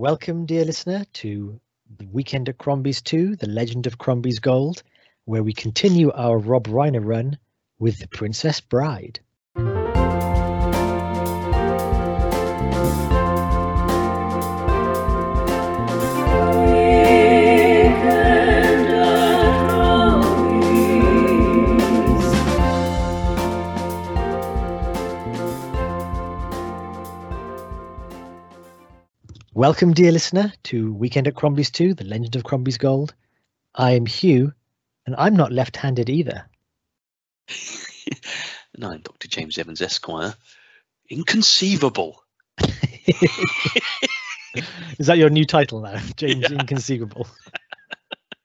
Welcome, dear listener, to the Weekend at Crombie's 2, The Legend of Crombie's Gold, where we continue our Rob Reiner run with The Princess Bride. Welcome, dear listener, to Weekend at Crombie's 2, The Legend of Crombie's Gold. I am Hugh, and I'm not left handed either. and I'm Dr. James Evans, Esquire. Inconceivable. Is that your new title now? James yeah. Inconceivable.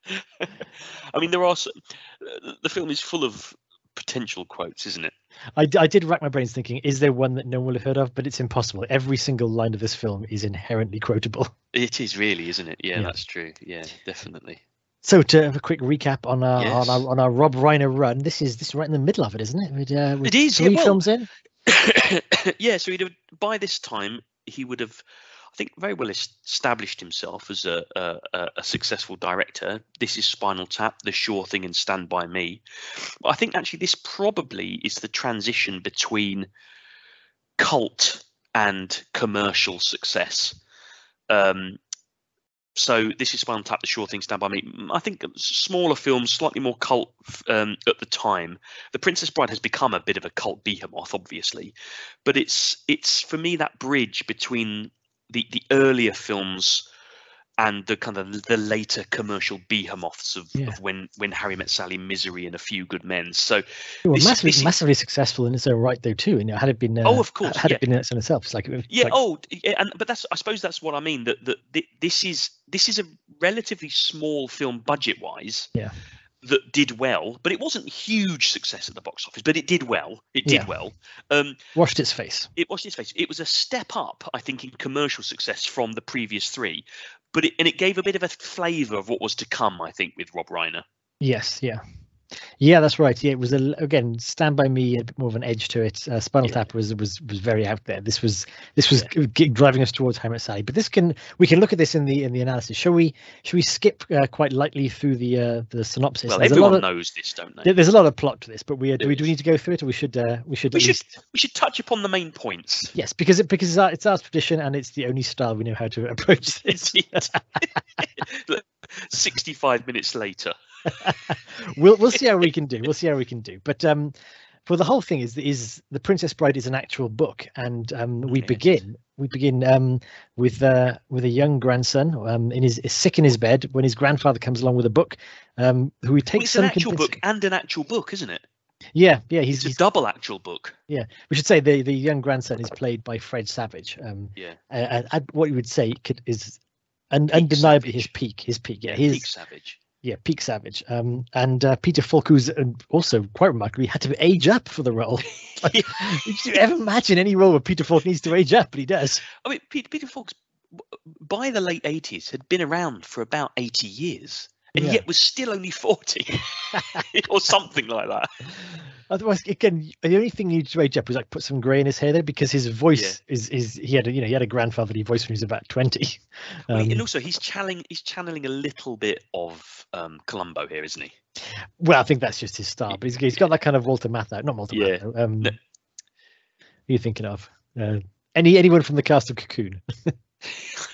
I mean, there are. Some, The film is full of potential quotes, isn't it? I, I did rack my brains thinking, is there one that no one will have heard of? But it's impossible. Every single line of this film is inherently quotable. It is really, isn't it? Yeah, yeah. that's true. Yeah, definitely. So to have a quick recap on our, yes. on our on our Rob Reiner run, this is this is right in the middle of it, isn't it? With, uh, with it is. Three yeah, well, films in. yeah, so he'd have, by this time he would have I think very well established himself as a, a, a, successful director. This is Spinal Tap, The Sure Thing, and Stand By Me. But I think actually this probably is the transition between cult and commercial success. Um, so this is Spinal Tap, The Sure Thing, Stand By Me. I think smaller films, slightly more cult um, at the time. The Princess Bride has become a bit of a cult behemoth, obviously, but it's it's for me that bridge between the the earlier films and the kind of the later commercial behemoths of, yeah. of when when Harry met Sally, Misery, and A Few Good Men. So, well, this, massively, this, massively successful in its own right, though. Too, you know, had it been, uh, oh, of course, had yeah. it been in itself, it's like yeah, like, oh, yeah, and but that's I suppose that's what I mean. That that this is this is a relatively small film budget wise. Yeah that did well, but it wasn't huge success at the box office, but it did well. It did yeah. well. Um, washed its face. It washed its face. It was a step up, I think, in commercial success from the previous three, but it, and it gave a bit of a flavour of what was to come. I think with Rob Reiner. Yes. Yeah. Yeah, that's right. Yeah, it was a, again Stand by Me a bit more of an edge to it. Uh, Spinal yeah. Tap was was was very out there. This was this was yeah. driving us towards Harry Met Sally. But this can we can look at this in the in the analysis. Shall we? Shall we skip uh, quite lightly through the uh, the synopsis? Well, there's everyone of, knows this, don't they? There's a lot of plot to this, but we uh, do we do we need to go through it, or we should uh, we should we should least... we should touch upon the main points. Yes, because it because it's our, it's our tradition and it's the only style we know how to approach this. 65 minutes later. We'll we'll see how we can do. We'll see how we can do. But um, for the whole thing is is the Princess Bride is an actual book, and um, we yes. begin we begin um, with uh, with a young grandson um, in his sick in his bed when his grandfather comes along with a book, um, who he takes well, it's an actual book and an actual book, isn't it? Yeah, yeah, he's, it's a he's, double actual book. Yeah, we should say the the young grandson is played by Fred Savage. Um, yeah, uh, uh, what you would say could, is un, undeniably Savage. his peak. His peak. Yeah, yeah his peak Savage yeah, peak savage. Um, and uh, Peter Falk, who's uh, also quite remarkably had to age up for the role. like, Did you ever imagine any role where Peter Falk needs to age up? But he does. I mean, Peter, Peter Falk's by the late eighties had been around for about eighty years, and yeah. yet was still only forty, or something like that. Otherwise, again, the only thing you need to age up is like put some grey in his hair there because his voice yeah. is is he had a, you know he had a grandfatherly voice when he was about twenty. Um, and also he's channeling he's channeling a little bit of um, Columbo here, isn't he? Well, I think that's just his style, but he's, he's got that kind of Walter Matthau, not Walter yeah. Matthau. Um, no. Who are you thinking of? Uh, any anyone from the cast of Cocoon?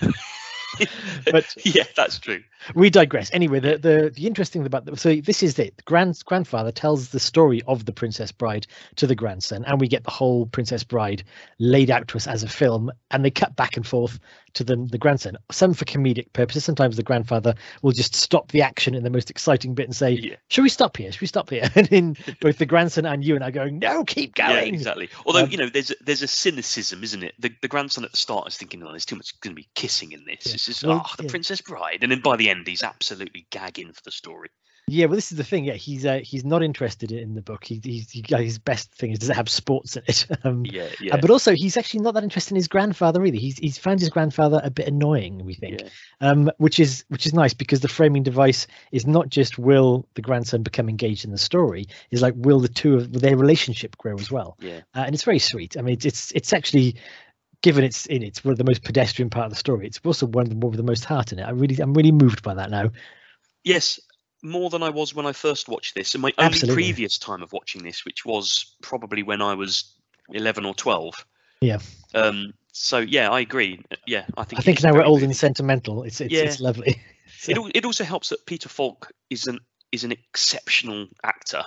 but yeah, that's true. We digress. Anyway, the the, the interesting thing about the, so this is it. The grand grandfather tells the story of the Princess Bride to the grandson, and we get the whole Princess Bride laid out to us as a film, and they cut back and forth to the the grandson. Some for comedic purposes. Sometimes the grandfather will just stop the action in the most exciting bit and say, yeah. "Should we stop here? Should we stop here?" And in both the grandson and you and I going, "No, keep going." Yeah, exactly. Although um, you know, there's a, there's a cynicism, isn't it? The, the grandson at the start is thinking, "Oh, there's too much going to be kissing in this." Yeah. This is well, oh, the Princess Bride, and then by the end, he's absolutely gagging for the story. Yeah, well, this is the thing. Yeah, he's uh, he's not interested in the book. He, he's he, his best thing is does it have sports in it? Um, yeah, yeah. Uh, but also, he's actually not that interested in his grandfather either. He's he's found his grandfather a bit annoying. We think, yeah. um, which is which is nice because the framing device is not just will the grandson become engaged in the story, is like will the two of their relationship grow as well. Yeah, uh, and it's very sweet. I mean, it's it's, it's actually given it's in it's one of the most pedestrian part of the story, it's also one of the more of the most heart in it. I really, I'm really moved by that now. Yes, more than I was when I first watched this. And my only Absolutely. previous time of watching this, which was probably when I was 11 or 12. Yeah. Um. So yeah, I agree. Yeah, I think. I think now we're old and sentimental. It's it's, Yeah. it's lovely. It, it also helps that Peter Falk is an is an exceptional actor,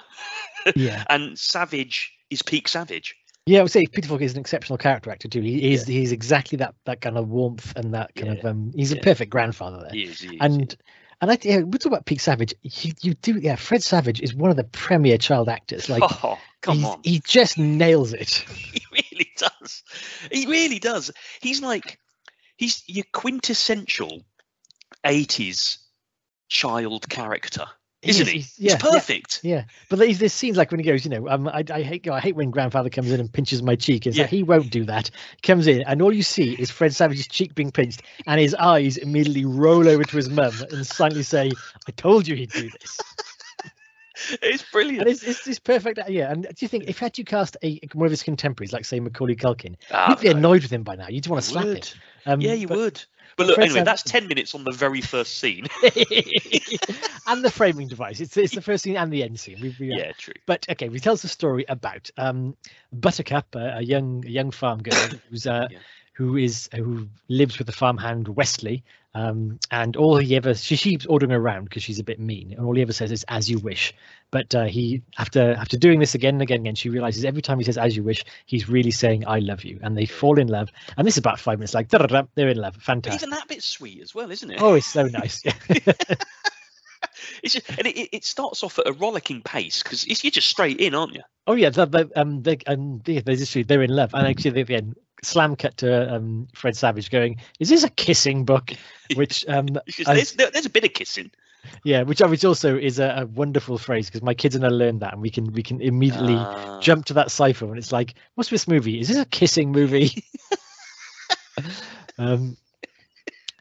yeah, and Savage is peak Savage. Yeah. I would say Peter Falk is an exceptional character actor too. He is he's exactly that that kind of warmth and that kind of um. He's a perfect grandfather there. He is. He is, and and I yeah, we talk about Pete Savage. You, you do yeah. Fred Savage is one of the premier child actors. Like oh, come on. he just nails it. he really does. He really does. He's like he's your quintessential 80s child character, isn't he? He's- He's yeah, yeah. perfect. Yeah, but there's, there's scenes like when he goes, you know, um, I, I hate, I hate when grandfather comes in and pinches my cheek. It's like he won't do that. He comes in, and all you see is Fred Savage's cheek being pinched, and his eyes immediately roll over to his mum and silently say, "I told you he'd do this." It's brilliant. And it's, it's this perfect. Yeah, and do you think if had you cast a one of his contemporaries, like say Macaulay Culkin, Ah, you'd be no, annoyed with him by now. You'd want to slap him. Um, yeah, you but- would. But look, Fred anyway, that's 10 minutes on the very first scene. and the framing device. It's it's the first scene and the end scene. We, we, yeah, true. but okay, he tells the story about um, Buttercup, a, a young a young farm girl who's uh, Yeah. Who is who lives with the farmhand Wesley, um, and all he ever she keeps ordering around because she's a bit mean, and all he ever says is "as you wish." But uh, he after after doing this again and again and again, she realizes every time he says "as you wish," he's really saying "I love you," and they fall in love. And this is about five minutes, like they're in love, But fantastic. even that bit's sweet as well, isn't it? Oh, it's so nice. It's just, and it, it- starts off at a rollicking pace because you're just straight in, aren't you? Oh yeah, the, the, um, they, um, yeah, there's. They're in love, and actually, at the end, slam cut to um, Fred Savage going, "Is this a kissing book?" Which, um, as- there's, there- there's a bit of kissing. yeah, which which also is a, a wonderful phrase because my kids and I learned that, and we can we can immediately Ah. jump to that cipher and it's like, "What's this movie? Is this a kissing movie?" um.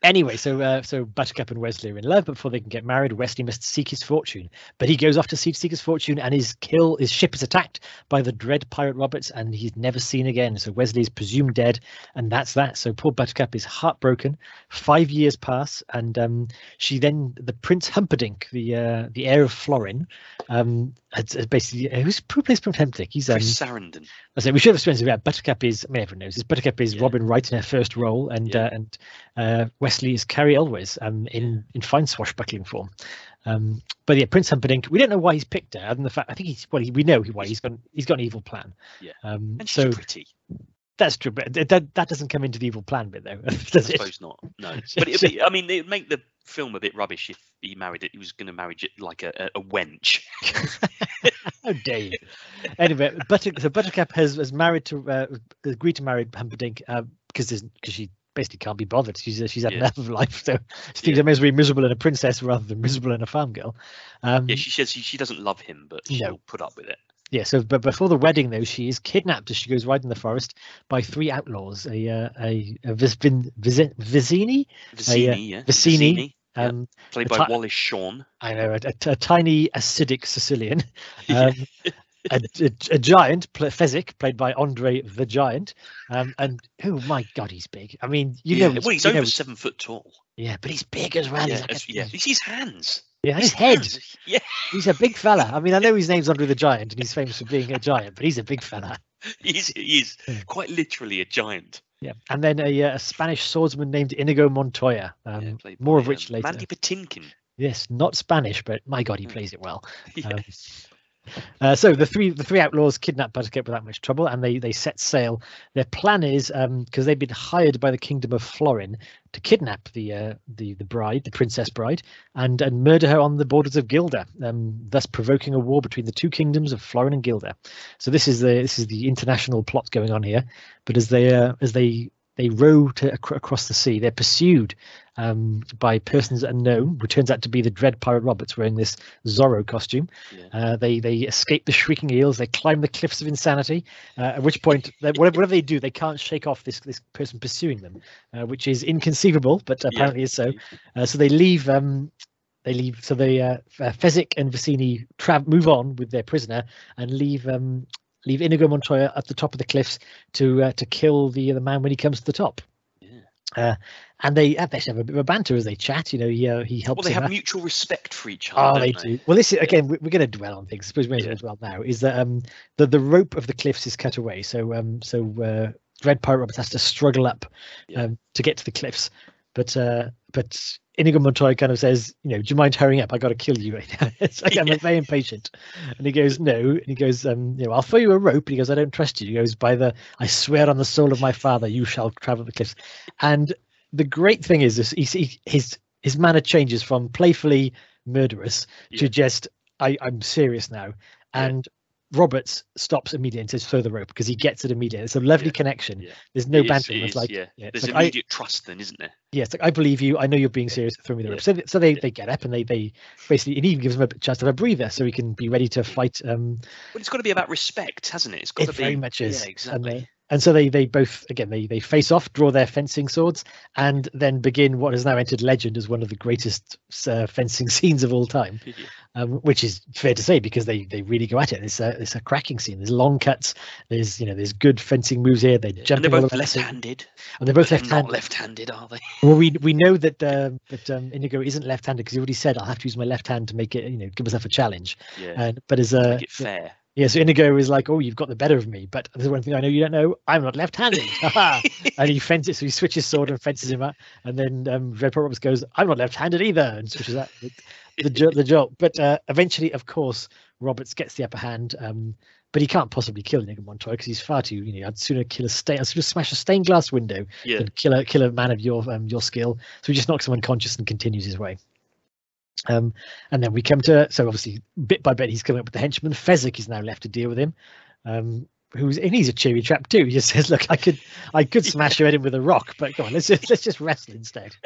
Anyway, so uh, so Buttercup and Wesley are in love, but before they can get married, Wesley must seek his fortune. But he goes off to seek, seek his fortune, and his kill his ship is attacked by the dread pirate Roberts, and he's never seen again. So Wesley is presumed dead, and that's that. So poor Buttercup is heartbroken. Five years pass, and um, she then the Prince Humperdinck, the uh, the heir of Florin, um, has, has basically who's who plays Prince Humperdinck? He's um, Chris Sarandon. I say we should have spent yeah, Buttercup is I mean everyone knows this. Buttercup is Yeah. Robin Wright in her first role, and Yeah. uh, and uh, Wesley is Cary Elwes um, in in fine swashbuckling form. Um, but yeah, Prince Humperdinck. We don't know why he's picked her, other than the fact I think he's well, he, we know why he's got he's got an evil plan. Yeah. Um, And she's so pretty. that's true, but that that doesn't come into the evil plan bit though, I does it? suppose not. No. But it'd be, I mean, it'd make the film a bit rubbish if he married it. He was going to marry it like a, a, a wench. How dare you? Anyway, Butter, so Buttercup has has married to uh, agreed to marry Humperdinck because because she basically can't be bothered. She's uh, she's had Yeah. enough of life, so she thinks Yeah. I may as well be miserable in a princess rather than miserable in a farm girl. Um, Yeah, she says she, she doesn't love him, but she'll put up with it. yeah. So, but before the wedding, though, she is kidnapped as she goes riding the forest by three outlaws: a uh, a, a Vis, Vin, Viz, Vizini, Vicini, yeah. Vicini, yeah, um, played by Wallace Shawn. I know, a, a, a tiny acidic Sicilian. Um, a, a, a giant, pl- Fezzik, played by Andre the Giant, um, and oh my God, he's big. I mean, you yeah. know, well, he's over know- seven foot tall. yeah, but he's big as well. yeah, he's like a- yeah. It's his hands. yeah, his head. Hands. Yeah, He's a big fella. I mean, I know his name's Andre the Giant, and he's famous for being a giant, but he's a big fella. he's he is Yeah. quite literally a giant. Yeah, and then a, uh, a Spanish swordsman named Inigo Montoya. Um, yeah, more by, of which um, later. Mandy Patinkin. Yes, not Spanish, but my God, he Mm. plays it well. Um, uh, so the three the three outlaws kidnap Buttercup without much trouble, and they they set sail. Their plan is because they've been hired by the kingdom of Florin to kidnap the uh, the the bride, the princess bride, and and murder her on the borders of Guilder, um, thus provoking a war between the two kingdoms of Florin and Guilder. So this is the this is the international plot going on here. But as they uh, as they they row to ac- across the sea, they're pursued um, by persons unknown, who turns out to be the dread pirate Roberts wearing this Zorro costume. Yeah. Uh, they they escape the shrieking eels. They climb the cliffs of insanity. Uh, at which point, they- whatever, whatever they do, they can't shake off this this person pursuing them, uh, which is inconceivable, but apparently is so. Uh, so they leave. Um, they leave. So they uh, uh, Fezzik and Vicini trav- move on with their prisoner and leave um, leave Inigo Montoya at the top of the cliffs to uh, to kill the the man when he comes to the top. Uh, and they they have a bit of a banter as they chat. You know, he uh, he helps. Well, they have out. mutual respect for each other. Oh, other. they don't. Well, this is again. we- We're going to dwell on things. I suppose we may as well now. Is that um the the rope of the cliffs is cut away. So um so uh, Red Pirate Roberts has to struggle up Yeah. um to get to the cliffs, but uh but Inigo Montoya kind of says, you know, do you mind hurrying up? I got to kill you right now. it's like I'm very impatient. And he goes, no. And he goes, um, you know, I'll throw you a rope. And he goes, I don't trust you. He goes, by the, I swear on the soul of my father, you shall travel the cliffs. And the great thing is, this, he, he, his his manner changes from playfully murderous to just, I, I'm serious now. Yeah. Roberts stops immediately and says, throw the rope because he gets it immediately. It's a lovely Yeah. connection. Yeah. There's no It banter. it It's like, yeah. yeah, it's There's like, I- immediate trust, then, isn't there? Yes, like I believe you. I know you're being serious. Throw me the Yeah. rope. So, so they, Yeah. they get up and they they basically it even gives him a chance to have a breather, so he can be ready to fight. Um, But it's got to be about respect, hasn't it? It's got it to be. very much is. Yeah, And, exactly. they, and so they they both again they they face off, draw their fencing swords, and then begin what has now entered legend as one of the greatest uh, fencing scenes of all time. Um, which is fair to say because they they really go at it. It's a it's a cracking scene. There's long cuts. There's you know there's good fencing moves here. They And jump they're both over the place, left-handed. and they're both left-handed. Not left-handed, are they? Well, we we know that uh, that um, Inigo isn't left-handed because he already said I'll have to use my left hand to make it, you know, give myself a challenge. Yeah. And but as a fair. Yeah, so Inigo is like, oh, you've got the better of me, but there's one thing I know you don't know: I'm not left-handed. And he fences, so he switches sword and fences him out, and then um, Red Roberts goes, I'm not left-handed either, and switches that the jo- the jolt. But uh, eventually, of course, Roberts gets the upper hand. Um, but he can't possibly kill Inigo Montoya because he's far too, you know, I'd sooner kill a stain, I'd sooner smash a stained glass window Yeah. than kill a kill a man of your um, your skill. So he just knocks him unconscious and continues his way. Um, and then we come to so obviously bit by bit he's coming up with the henchman. Fezzik is now left to deal with him. Um, who's and he's a cheery chap too. He just says, "Look, I could I could smash your head in with a rock, but come on, let's just let's just wrestle instead."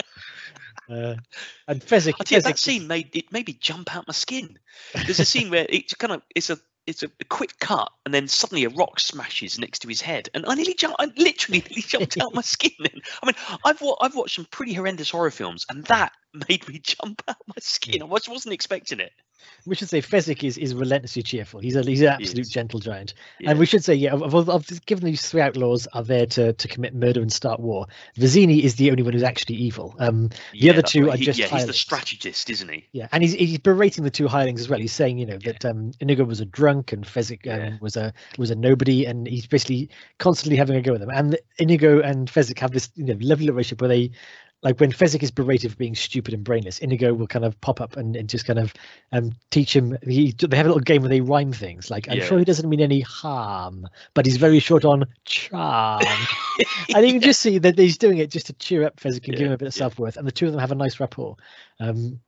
Uh, and Fezzik, I tell you, that scene made it made me jump out my skin. There's a scene where it's kind of it's a it's a, a quick cut, and then suddenly a rock smashes next to his head, and I nearly jumped. I literally nearly jumped out my skin. Then I mean, I've wa- I've watched some pretty horrendous horror films, and that made me jump out my skin. I wasn't expecting it. We should say Fezzik is is relentlessly cheerful. He's a he's an absolute is. gentle giant. Yeah. And we should say, yeah, of, of, of given these three outlaws are there to, to commit murder and start war, Vizzini is the only one who's actually evil. Um, Yeah, other two right. are He- just yeah, he's the strategist, isn't he? yeah, and he's he's berating the two hirelings as well. He's saying, you know, Yeah. that um, Inigo was a drunk and Fezzik um, Yeah. was a was a nobody, and he's basically constantly having a go with them. And Inigo and Fezzik have this you know lovely relationship where they. Like when Fezzik is berated for being stupid and brainless, Inigo will kind of pop up and, and just kind of um, teach him. He, they have a little game where they rhyme things. Like I'm Yeah. sure he doesn't mean any harm, but he's very short on charm. and you can just see that he's doing it just to cheer up Fezzik and give him a bit of yeah. self worth. And the two of them have a nice rapport. Um,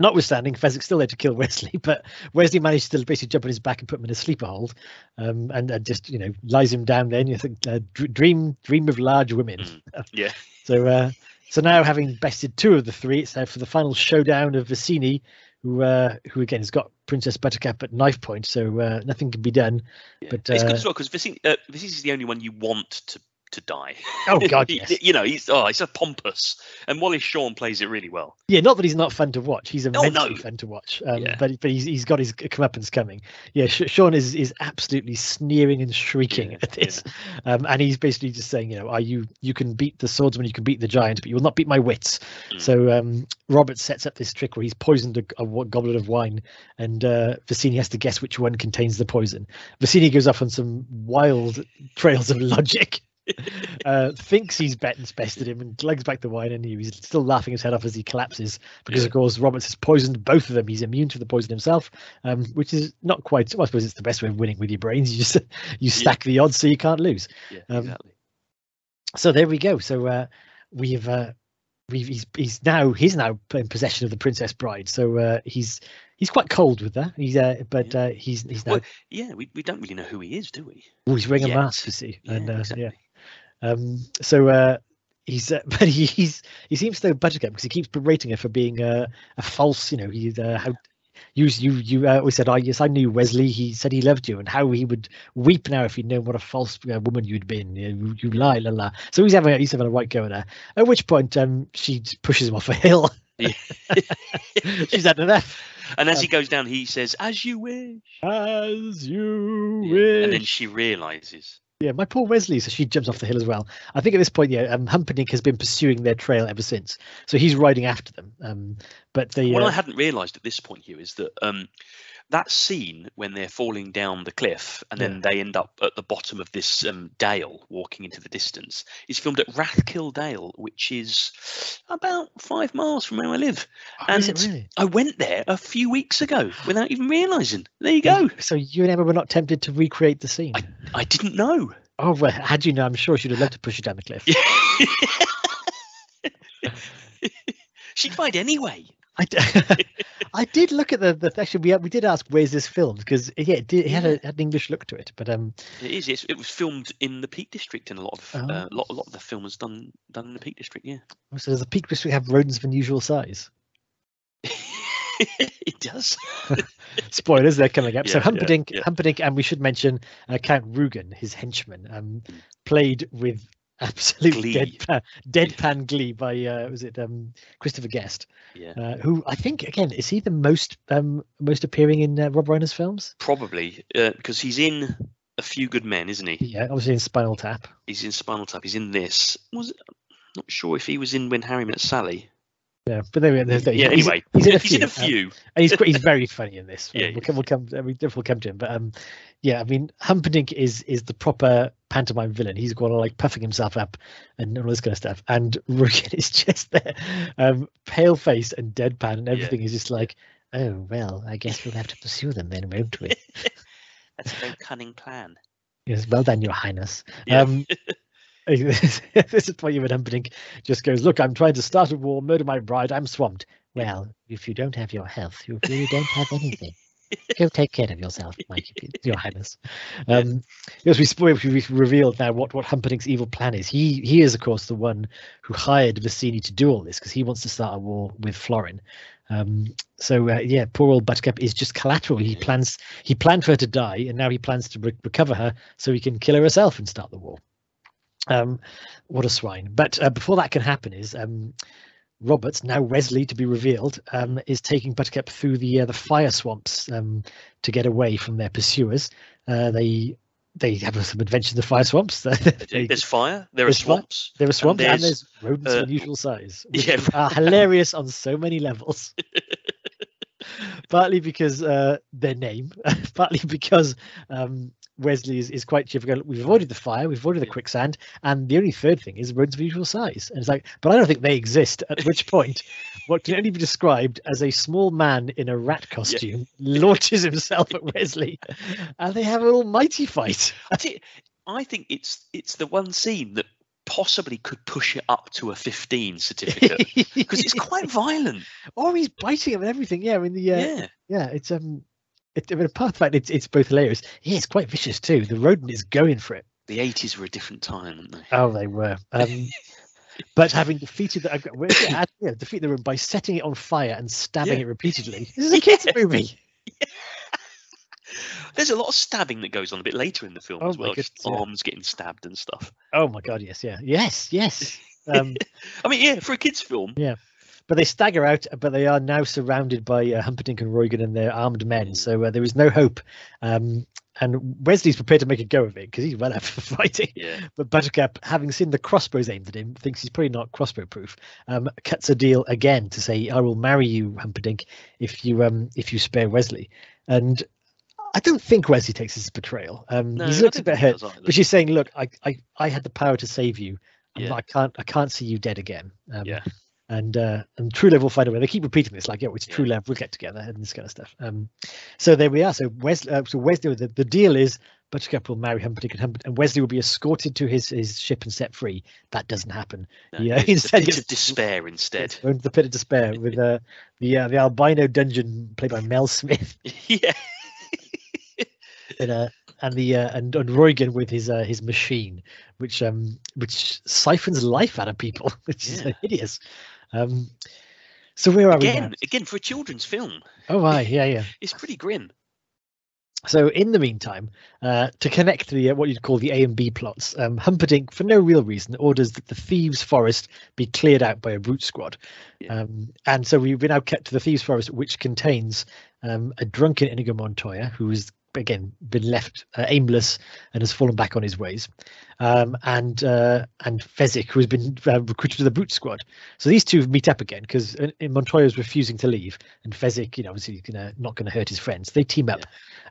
notwithstanding, Fezzik's still there to kill Wesley, but Wesley managed to basically jump on his back and put him in a sleeper hold, um, and, and just you know lies him down. Then you think uh, dream dream of large women. Mm, yeah. So uh, so now having bested two of the three, it's now for the final showdown of Vicini, who uh, who again has got Princess Buttercup at knife point, so uh, nothing can be done. Yeah. But, it's good uh, as well because Vicini, uh, Vicini is the only one you want to to die. Oh God, He- yes. you know he's oh he's a pompous, and Wallace Shawn plays it really well. Yeah, not that he's not fun to watch. He's Oh, immensely no. fun to watch. Um, Yeah. But but he's he's got his comeuppance coming. Yeah, Shawn is is absolutely sneering and shrieking Yeah, at this, um, and he's basically just saying, you know, are you you can beat the swordsman, you can beat the giant, but you will not beat my wits. Mm. So um, Robert sets up this trick where he's poisoned a, a wa- goblet of wine, and uh, Vicini has to guess which one contains the poison. Vicini goes off on some wild trails of logic. uh, thinks he's bet bested him and lugs back the wine, and he's still laughing his head off as he collapses because, Yeah. of course, Roberts has poisoned both of them. He's immune to the poison himself, um, which is not quite. Well, I suppose it's the best way of winning with your brains. You just you stack the odds so you can't lose. Yeah, Um, exactly. So there we go. So uh, we've uh, we've he's he's now he's now in possession of the Princess Bride. So uh, he's he's quite cold with that. He's uh, but uh, he's he's now Well, yeah, we, we don't really know who he is, do we? oh, he's wearing a mask, you see, Yeah, and uh, exactly. yeah. Um, so uh, he's uh, but he's he seems to buttercup because he keeps berating her for being uh, a false. You know, he uh, how you you you uh, always said, "I yes, I knew Wesley. He said he loved you, and how he would weep now if he'd known what a false uh, woman you'd been. You, you lie, la la." So he's having a- he's having a right go at her. At which point, um, she pushes him off a hill. Yeah. She's had enough. And as he Um, goes down, he says, "As you wish." As you Yeah, wish. And then she realizes. Yeah, my poor Wesley. So she jumps off the hill as well. I think at this point, yeah, um, Humperdinck has been pursuing their trail ever since. So he's riding after them. Um, but they, What uh, I hadn't realised at this point here is that um, that scene when they're falling down the cliff and Yeah. then they end up at the bottom of this um, dale, walking into the distance, is filmed at Lathkill Dale, which is about five miles from where I live. oh, and- really? I went there a few weeks ago without even realising. There you go. So you and Emma were not tempted to recreate the scene. I didn't know. Oh, well, had you know, I'm sure she'd have loved to push you down the cliff. She'd fight anyway. I, d- I did look at the, the actually we, we did ask where's this filmed because yeah it, did, it had, a, had an English look to it but um It is. It's, it was filmed in the Peak District, and a lot of Oh. uh, lot, a lot of the film was done done in the Peak District. Yeah, so does the Peak District have rodents of unusual size? it does. Spoilers they're coming up. so Yeah, yeah, Humperdinck yeah. Humperdinck and we should mention uh, Count Rugen his henchman um played with absolute Glee. deadpan deadpan glee by uh was it um Christopher Guest Yeah, uh, who I think again is he the most um most appearing in uh, Rob Reiner's films? probably uh, because he's in A Few Good Men, isn't he? Yeah, obviously in Spinal Tap. He's in Spinal Tap. He's in this. Was it? Not sure if he was in When Harry Met Sally. Yeah, but there, there, there, Yeah. he's, Anyway, he's in a he's in few. um, and he's he's very funny in this. Yeah, he we'll come, we'll come. We'll come to him, but um, yeah, I mean, Humperdinck is is the proper pantomime villain. He's going on like puffing himself up and all this kind of stuff, and Rugen is just there, um, pale faced and deadpan, and Yeah. everything is just like, oh well, I guess we'll have to pursue them then, won't we? That's a very cunning plan. yes, well done, Your Highness. Yeah. Um, this is why you Humperdinck just goes, look, I'm trying to start a war, murder my bride, I'm swamped. Well, if you don't have your health, you really don't have anything. Go take care of yourself, my, Your Highness. Um, yes, we we revealed now what, what Humperdinck's evil plan is. He he is, of course, the one who hired Vicini to do all this because he wants to start a war with Florin. Um, so uh, yeah, poor old Buttercup is just collateral. He plans he planned for her to die, and now he plans to re- recover her so he can kill her herself and start the war. Um, what a swine! But uh, before that can happen, is um, Roberts now Wesley to be revealed um, is taking Buttercup through the uh, the fire swamps um, to get away from their pursuers. Uh, they they have some adventures in the fire swamps. They- There's fire. There are there's fi- swamps. there are swamps and there's, there's rodents uh, of unusual size, which yeah. are hilarious on so many levels. partly because uh, their name, partly because um, Wesley is, is quite cheerful. going, We've avoided the fire, we've avoided the quicksand, and the only third thing is rodents of usual size. And it's like, but I don't think they exist. At which point, what can only be described as a small man in a rat costume launches himself at Wesley, and they have an almighty fight. I think, I think it's it's the one scene that possibly could push it up to a 15 certificate because it's quite violent. Oh, he's biting him and everything. Yeah, I mean the uh, Yeah. yeah, it's um, it, I mean, apart from the fact it's it's both hilarious. Yeah, it's quite vicious too. The rodent is going for it. The 80s were a different time, weren't they? Oh, they were. Um, but having defeated the, well, yeah, yeah, defeat the room by setting it on fire and stabbing Yeah. it repeatedly. This is a kids' movie. There's a lot of stabbing that goes on a bit later in the film Oh as well. Just goodness, yeah. arms getting stabbed and stuff. Oh my god, yes, yeah, yes, yes. Um, I mean, yeah, for a kids' film. But they stagger out, but they are now surrounded by uh, Humperdinck and Roygan and their armed men. So uh, there is no hope. Um, and Wesley's prepared to make a go of it because he's well up for fighting. Yeah. But Buttercup, having seen the crossbows aimed at him, thinks he's probably not crossbow proof. Um, cuts a deal again to say, "I will marry you, Humperdinck, if you um if you spare Wesley." And I don't think Wesley takes this as betrayal. Um, No, he looks a bit hurt, but she's saying, "Look, I I, I had the power to save you. Yeah. I can't I can't see you dead again." Um, Yeah. And uh, and true love will find a way. They keep repeating this, like, "Yeah, it's true love. We'll get together," and this kind of stuff. Um, so there we are. So Wesley, uh, so Wesley, the, the deal is Buttercup will marry Humperdinck, and, Humperdinck, and Wesley will be escorted to his his ship and set free. That doesn't happen. No, Yeah, instead pit of despair instead. Going to the pit of despair with uh, the uh, the albino dungeon played by Mel Smith, yeah. and uh, and the uh, and, and Roygan with his uh, his machine, which um which siphons life out of people, which is hideous. Um, so where are we now? Again, again for a children's film, Oh, right, yeah, yeah. it's pretty grim. so in the meantime, uh, to connect the uh, what you'd call the A and B plots, um, Humperdinck, for no real reason, orders that the thieves' forest be cleared out by a brute squad, Yeah. um, and so we've been now kept to the thieves' forest, which contains um, a drunken Inigo Montoya who has again been left uh, aimless and has fallen back on his ways, um, and uh, and Fezzik, who has been uh, recruited to the brute squad. So these two meet up again because Montoya is refusing to leave, and Fezzik, you know, obviously gonna not going to hurt his friends. They team up. Yeah.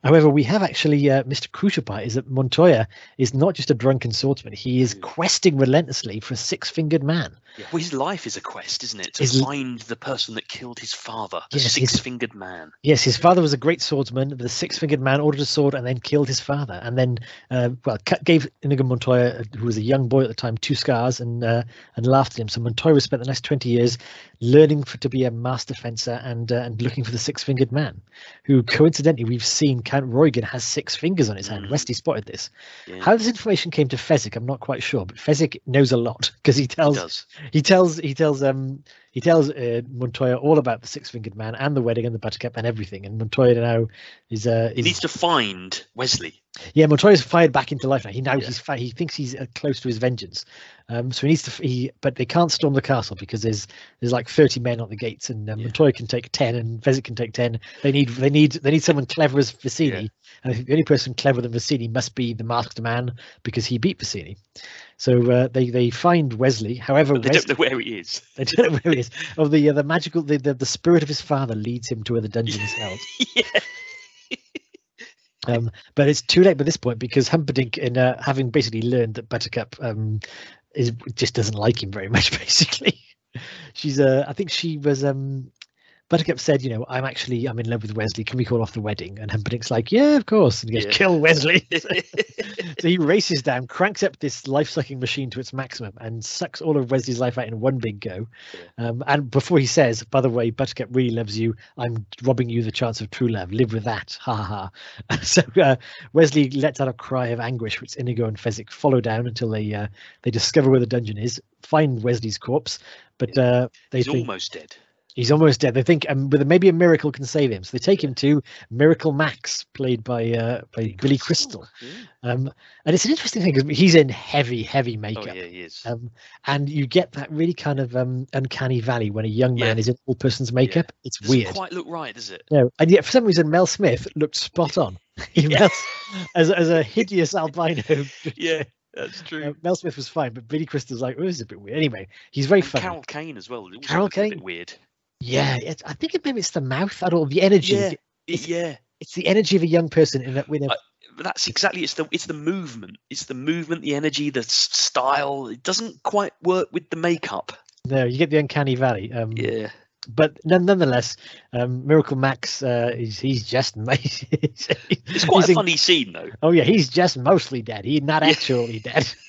However, we have actually uh, Mr. Crucial part is that Montoya is not just a drunken swordsman; he is Mm. questing relentlessly for a six-fingered man. Yeah. Well, his life is a quest, isn't it? To His find the person that killed his father, the Yes, his- six-fingered man. Yes, his father was a great swordsman. The six-fingered man ordered a sword and then killed his father, and then, uh, well, gave Inigo Montoya, uh, who was a young boy at the time, two scars and uh, and laughed at him. So Montoya spent the next twenty years learning for, to be a master fencer and uh, and looking for the six-fingered man, who coincidentally we've seen Count Roygan has six fingers on his hand. Mm. Wesley spotted this. Yeah, How this information came to Fezzik, I'm not quite sure, but Fezzik knows a lot because he he tells does. he tells he tells um he tells uh, Montoya all about the six fingered man and the wedding and the buttercup and everything. And Montoya now is uh is, needs to find Wesley. yeah Montoya's fired back into life now. He now Yeah. he's fi- he thinks he's uh, close to his vengeance. Um, so he needs to f- he but they can't storm the castle because there's there's like 30 men on the gates and um, Yeah. Montoya can take 10 and Fezzik can take 10. They need they need they need someone clever as Vicini. Yeah. And the only person cleverer than Vicini must be the masked man because he beat Vicini. So uh, they they find Wesley. However, But they Wes- don't know where he is. they don't know where he is. Oh, the uh, the magical the, the the spirit of his father leads him to where the dungeon is held. yeah. Um, but it's too late by this point because Humperdinck, in uh, having basically learned that Buttercup um, is just doesn't like him very much. Basically, she's uh, I think she was um, Buttercup said, you know, I'm actually I'm in love with Wesley. Can we call off the wedding? And Humperdinck's like, yeah, of course. And he goes, Yeah. kill Wesley. so he races down, cranks up this life-sucking machine to its maximum, and sucks all of Wesley's life out in one big go. Um, and before he says, "By the way, Buttercup really loves you. I'm robbing you the chance of true love. Live with that." Ha ha ha. so uh, Wesley lets out a cry of anguish, which Inigo and Fezzik follow down until they uh, they discover where the dungeon is, find Wesley's corpse, but uh, they He's think almost dead. He's almost dead. They think um, with maybe a miracle can save him, so they take him to Miracle Max, played by uh, by Billy Crystal. Um, and it's an interesting thing because he's in heavy, heavy makeup. Oh makeup. yeah, he is. Um, and you get that really kind of um, uncanny valley when a young man Yeah. is in all person's makeup. It's Doesn't weird. quite look right, does it? No, and yet for some reason Mel Smith looked spot on. Yeah. Mel, as as a hideous albino. Yeah, that's true. uh, Mel Smith was fine, but Billy Crystal's like, oh, this is a bit weird. Anyway, he's very And funny. Carol Kane as well. Carol looks a bit Kane? weird. Yeah, it, I think it, maybe it's the mouth. I don't know, the energy. Yeah, It's- yeah. It's the energy of a young person in a, with a I- that's exactly it's the it's the movement. It's the movement, the energy, the style. It doesn't quite work with the makeup. no, you get the uncanny valley. Um, Yeah. but nonetheless, um, Miracle Max, uh, he's, he's just he's, It's quite he's a in- funny scene though. Oh yeah, he's just mostly dead. He's not Yeah. actually dead.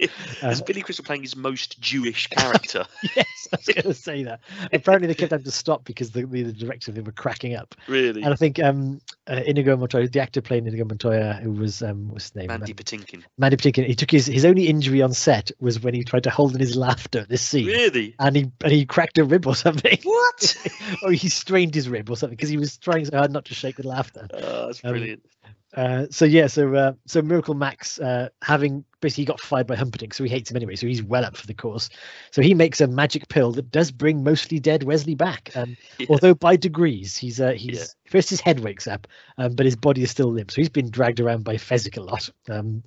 It's Uh, Billy Crystal playing his most Jewish character. yes, I was going to say that. Apparently, they kept having to stop because the, the, the director they were cracking up. really. And I think um, uh, Inigo Montoya, the actor playing Inigo Montoya, who was um, what's his name? Mandy Patinkin. Mandy Patinkin. He took his his only injury on set was when he tried to hold in his laughter at this scene, Really? and he and he cracked a rib or something, What? or he strained his rib or something because he was trying so hard not to shake with laughter. Oh, that's Um, brilliant. Uh, so yeah, so uh, so Miracle Max, uh, having basically got fired by Humperdinck, so he hates him anyway. So he's well up for the course. So he makes a magic pill that does bring mostly dead Wesley back, um, Yeah. although by degrees. He's uh, he's Yeah. first his head wakes up, um, but his body is still limp. So he's been dragged around by Fezzik a lot. Um,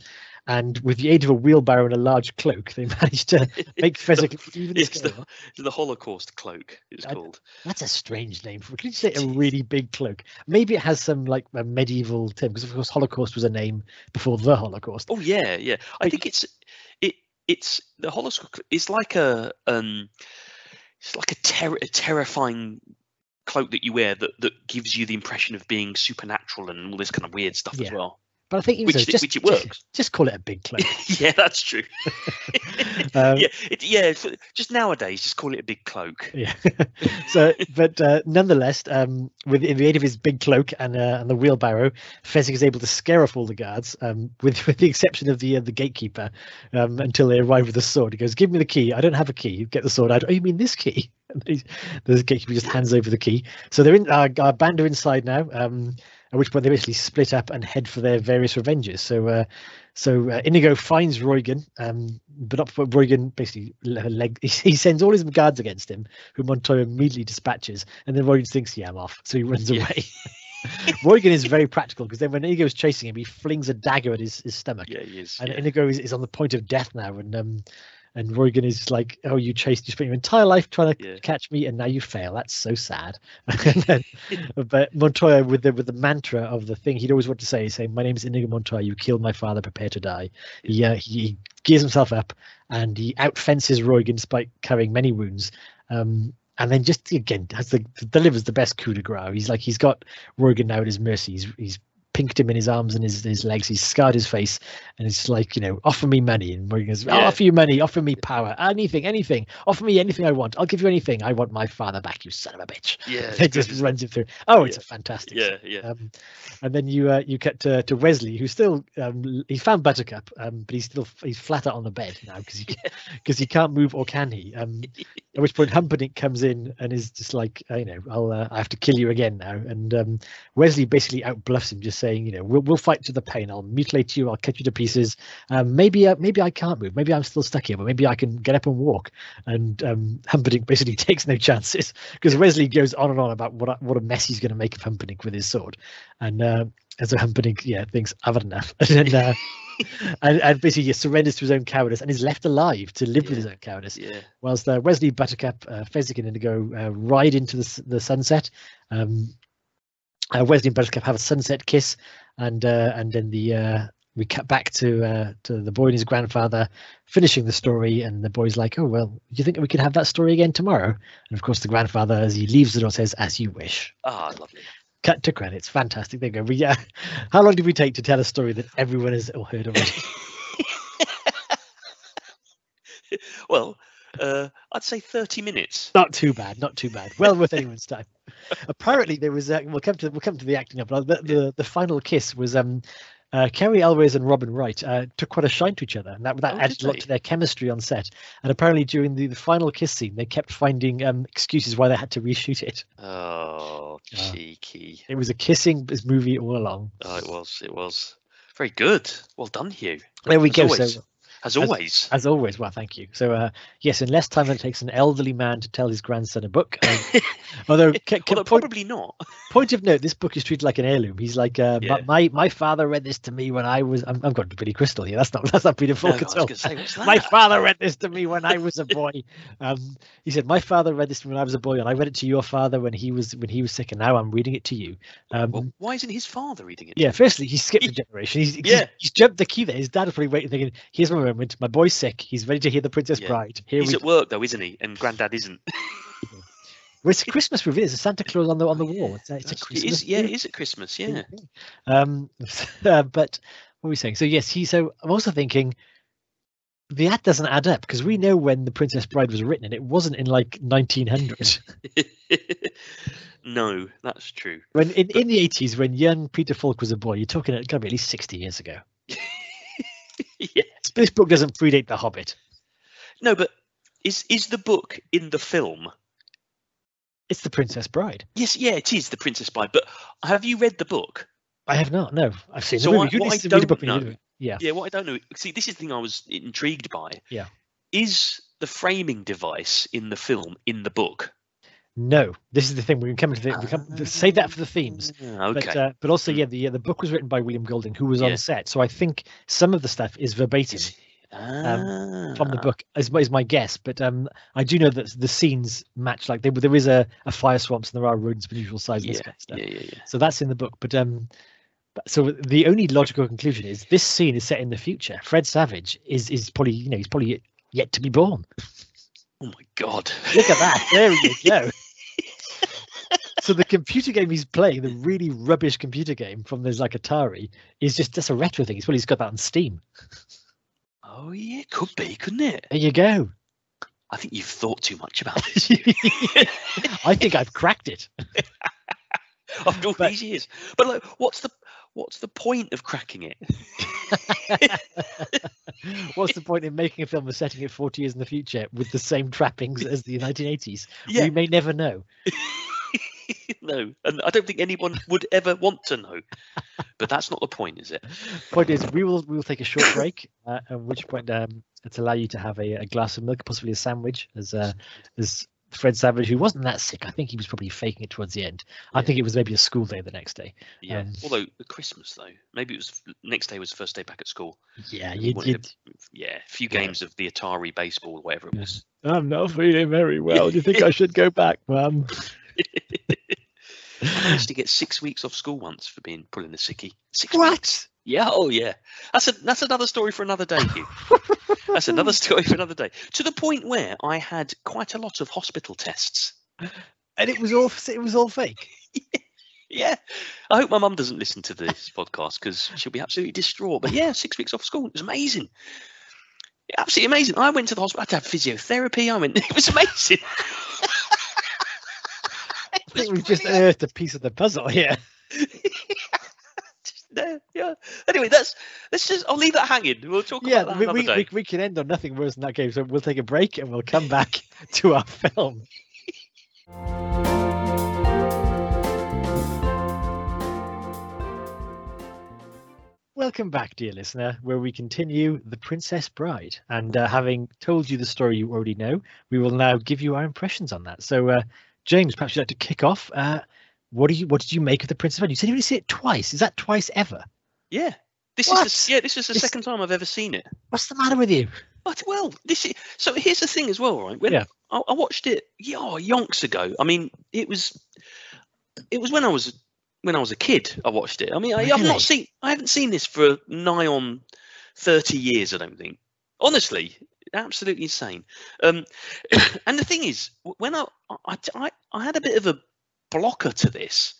and with the aid of a wheelbarrow and a large cloak, they managed to make Yes, scarier. the, the Holocaust cloak. It's I- called. That's a strange name for. Can you say a really big cloak? Maybe it has some like a medieval term because of course Holocaust was a name before the Holocaust. Oh yeah, yeah. I think it's it it's the Holocaust. It's like a um, it's like a, ter- a terrifying cloak that you wear that that gives you the impression of being supernatural and all this kind of weird stuff as well. But I think even Which so, just, which it works. Just, call it a big cloak. yeah, that's true. Um, yeah, it, yeah. Just nowadays, just call it a big cloak. Yeah. so, but uh, nonetheless, um, with in the aid of his big cloak and uh, and the wheelbarrow, Fezzik is able to scare off all the guards, um, with with the exception of the uh, the gatekeeper, um, until they arrive with the sword. He goes, "Give me the key. I don't have a key. Get the sword out. Oh, you mean this key?" The gatekeeper just hands over the key. So they're in. Uh, our band are inside now. Um, At which point they basically split up and head for their various revenges. So, uh, so uh, Inigo finds Roygan, um, but not for Roygan basically leg, he sends all his guards against him, who Montoya immediately dispatches, and then Roygan thinks, "Yeah, I'm off," so he runs Yeah. away. Roygan is very practical because then when Inigo is chasing him, he flings a dagger at his, his stomach, Yeah, he is. and yeah. Inigo is, is on the point of death now, and um, and Roygan is like, "Oh, you chased, you spent your entire life trying to Yeah. catch me, and now you fail. That's so sad." then, but Montoya, with the with the mantra of the thing he'd always want to say, saying, "My name is Inigo Montoya. You killed my father. Prepare to die." He uh, he, he gears himself up, and he outfences Roygan despite carrying many wounds. Um, and then just again has the delivers the best coup de grace. He's like he's got Roygan now at his mercy. He's he's pinked him in his arms and his, his legs. He's scarred his face, and it's like you know, offer me money. And Roygan goes, I'll Yeah. offer you money, offer me power, anything, anything. Offer me anything I want. I'll give you anything. I want my father back. You son of a bitch. yeah, It just it? runs him through. Oh, it's Yeah. a fantastic. Yeah, yeah. Um, and then you uh, you cut to, to Wesley, who's still um, he found Buttercup, um, but he's still he's flat out on the bed now because he because he can't move or can he? Um, at which point Humperdinck comes in and is just like, uh, you know, I'll uh, I have to kill you again now. And um, Wesley basically outbluffs him, just saying, you know, we'll we'll fight to the pain. I'll mutilate you. I'll cut you to pieces. Um, maybe uh, maybe I can't move. Maybe I'm still stuck here, but maybe I can get up and walk. And um, Humperdinck basically takes no chances because Wesley goes on and on about what a, what a mess he's going to make of Humperdinck with his sword. And uh, and so Humperdinck, yeah, thinks I've had enough, and then, uh, and, and basically he surrenders to his own cowardice and is left alive to live with his own cowardice Yeah. whilst uh, Wesley Buttercup, uh, Fezzik and Indigo uh, ride into the, the sunset. Um, uh, Wesley and Buttercup have a sunset kiss, and uh, and then the uh, we cut back to uh, to the boy and his grandfather finishing the story, and the boy's like, "Oh well, do you think we could have that story again tomorrow?" And of course, the grandfather, as he leaves the door, says, "As you wish." Ah, lovely. Cut to credits. Fantastic. There you go. We, uh, how long did we take to tell a story that everyone has all heard already? well, uh, I'd say 30 minutes. not too bad, not too bad. Well worth anyone's time. Apparently, there was. Uh, we'll come to we'll come to the acting up. The, the the final kiss was um, uh, Cary Elwes and Robin Wright uh, took quite a shine to each other, and that that Oh, added a lot to their chemistry on set. And apparently, during the, the final kiss scene, they kept finding um, excuses why they had to reshoot it. Oh, Ah. cheeky. It was a kissing movie all along. Oh, it was. It was. Very good. Well done, Hugh. There we As go. always. So As always. as always, well, thank you. So uh, yes, in less time than it takes an elderly man to tell his grandson a book. Um, although, ca- ca- Although point- probably not. point of note, this book is treated like an heirloom. He's like, uh, Yeah. "My- my father read this to me when I was. I'm, I'm going to Billy Crystal here. That's not that's not Peter No, Falk was at all. say. My father read this to me when I was a boy. Um, he said, "My father read this to me when I was a boy, and I read it to your father when he was when he was sick, and now I'm reading it to you." Um, well, why isn't his father reading it? yeah, firstly, he skipped a generation. He's, he's, Yeah. he's jumped the key there. His dad was probably waiting, thinking, "Here's my moment. My boy's sick. He's ready to hear the Princess Yeah. Bride. Here He's we at work, though, isn't he? And Granddad isn't. Well, it's a Christmas movie. There's a Santa Claus on the on the wall. It's a, it's a Christmas. it is, yeah, it is at Christmas. Yeah. Um, uh, but what are we saying? So yes, he. So I'm also thinking the ad doesn't add up because we know when the Princess Bride was written, and it wasn't in like 1900. no, that's true. when in, in the 80s, when young Peter Falk was a boy, you're talking it got to be at least 60 years ago. yeah. This book doesn't predate The Hobbit. No, but is is the book in the film? It's the Princess Bride. Yes, yeah, it is the Princess Bride. But have you read the book? I have not. No, I've seen So the movie. You what need I to read the don't book know- Yeah. Yeah, what I don't know. See, this is the thing I was intrigued by. Yeah. Is the framing device in the film in the book? No, this is the thing. We can come to the, we come, save that for the themes. Okay. But, uh, but also, yeah, the uh, the book was written by William Golding, who was Yeah. on set. So I think some of the stuff is verbatim. Is- from the Ah, book is, is my guess but um i do know that the scenes match like there, there is a, a fire swamps and there are rodents of unusual size Yeah, kind of stuff yeah, yeah, yeah. so that's in the book but um but, so the only logical conclusion is this scene is set in the future fred savage is is probably you know he's probably yet to be born Oh my god. look at that there you go so the computer game he's playing the really rubbish computer game from there's like atari is just just a retro thing he's probably just got that on steam Oh yeah, could be, couldn't it? there you go I think you've thought too much about this i think i've cracked it after all But- these years. But like, what's the what's the point of cracking it? What's the point in making a film and setting it 40 years in the future with the same trappings as the 1980s? Yeah. We may never know. no, and I don't think anyone would ever want to know. But that's not the point, is it? Point is, we will we will take a short break, uh, at which point um, it's allow you to have a, a glass of milk, possibly a sandwich, as uh, as Fred Savage, who wasn't that sick. I think he was probably faking it towards the end. I think it was maybe a school day the next day. Yeah. Um, Although Christmas though, maybe it was next day was the first day back at school. Yeah, you wanted did. yeah, a few Yeah. games of the Atari baseball, or whatever it was. I'm not feeling very well. Do you think I should go back, Mum? I used to get six weeks off school once for being pulling the sickie. Six weeks. What? Yeah, oh yeah. That's a that's another story for another day, Hugh. That's another story for another day. To the point where I had quite a lot of hospital tests. And it was all it was all fake. Yeah. I hope my mum doesn't listen to this podcast because she'll be absolutely distraught. But yeah, six weeks off school. It was amazing. Absolutely amazing. I went to the hospital. I had to have physiotherapy. I went. It was amazing. I think we've just unearthed a piece of the puzzle here. yeah, yeah. Anyway, that's let's just. I'll leave that hanging. We'll talk Yeah, about that we, another we, day. we, we can end on nothing worse than that game. So we'll take a break and we'll come back to our film. Welcome back, dear listener, where we continue The Princess Bride. And uh, having told you the story you already know, we will now give you our impressions on that. So, uh, James, perhaps you'd like to kick off. Uh, what do you what did you make of The Princess Bride? You said you only see it twice. Is that twice ever? yeah. This is the, yeah. This is the This- second time I've ever seen it. What's the matter with you? But well, this is so. Here's the thing as well, right? When Yeah. I, I watched it, yeah, yonks ago. I mean, it was, it was when I was when I was a kid. I watched it. I mean, I, I've not seen, I haven't seen this for nigh on thirty years. I don't think. Honestly, absolutely insane. Um, and the thing is, when I, I I I had a bit of a blocker to this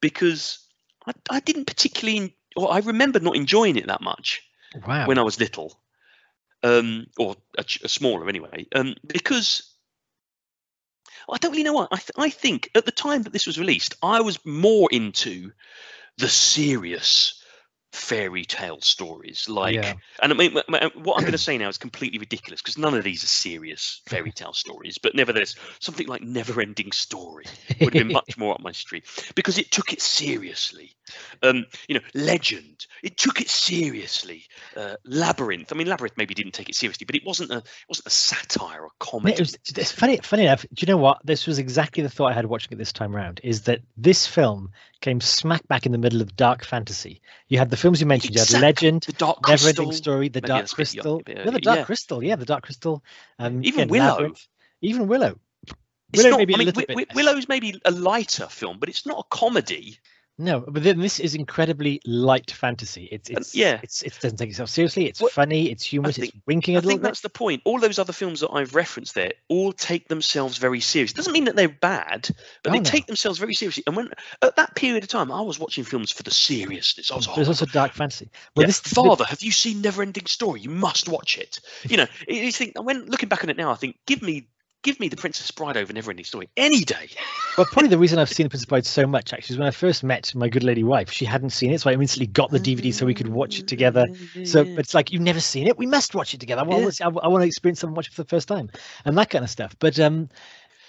because I I didn't particularly, or I remember not enjoying it that much Wow. when I was little, um, or a, a smaller anyway, um, because I don't really know what I, th- I think at the time that this was released, I was more into the serious fairy tale stories like Yeah. and i mean what i'm going to say now is completely ridiculous because none of these are serious fairy tale stories but nevertheless something like never ending story would have been much more up my street because it took it seriously. Um, you know, Legend, it took it seriously. Uh, Labyrinth, I mean, Labyrinth maybe didn't take it seriously, but it wasn't a it wasn't a satire or comedy. It was, it's funny, funny enough. Do you know what? This was exactly the thought I had watching it this time around. Is that this film came smack back in the middle of dark fantasy. You had the films you mentioned. You had Legend, the Dark Crystal, Ending Story, The Dark that's a bit young- Crystal. No, the Dark yeah. Crystal. Yeah, the Dark Crystal. Um, Even Willow. Labyrinth, even Willow. It's Willow not, maybe I a mean, little Wi- bit Willow's maybe a lighter film, but it's not a comedy. No, but then this is incredibly light fantasy. It's And- it's yeah. It's it doesn't take itself seriously. It's Well, funny. It's humorous. think- it's winking a I little think bit. that's the point. All those other films that I've referenced there all take themselves very seriously. Doesn't mean that they're bad, but Oh, they no. take themselves very seriously. And when at that period of time, I was watching films for the seriousness. I was There's also dark fantasy. Well, yeah, this Father, have you seen Neverending Story? You must watch it. You know, you think when looking back on it now, I think give me, give me the Princess Bride over Neverending Story any day. Well, probably the reason I've seen The Princess Bride so much actually is when I first met my good lady wife. She hadn't seen it, so I instantly got the DVD so we could watch it together. So, but it's like you've never seen it. We must watch it together. I want, Yeah. to, I, want to experience someone watch it for the first time, and that kind of stuff. But um,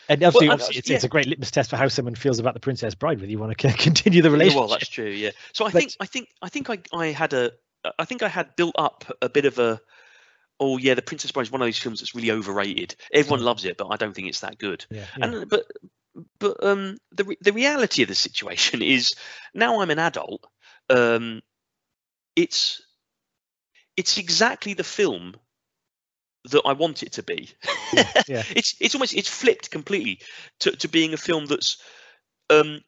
and obviously, and obviously that's- it's, it's a great litmus test for how someone feels about The Princess Bride. Whether you want to continue the Yeah, relationship. well, that's true. Yeah. So I But- think, I think, I think I, I had a, I think I had built up a bit of a. Oh yeah, the Princess Bride is one of those films that's really overrated. Everyone loves it, but I don't think it's that good. yeah, yeah. And but but um the re- the reality of the situation is now I'm an adult. Um, it's it's exactly the film that I want it to be. yeah. It's it's almost it's flipped completely to to being a film that's um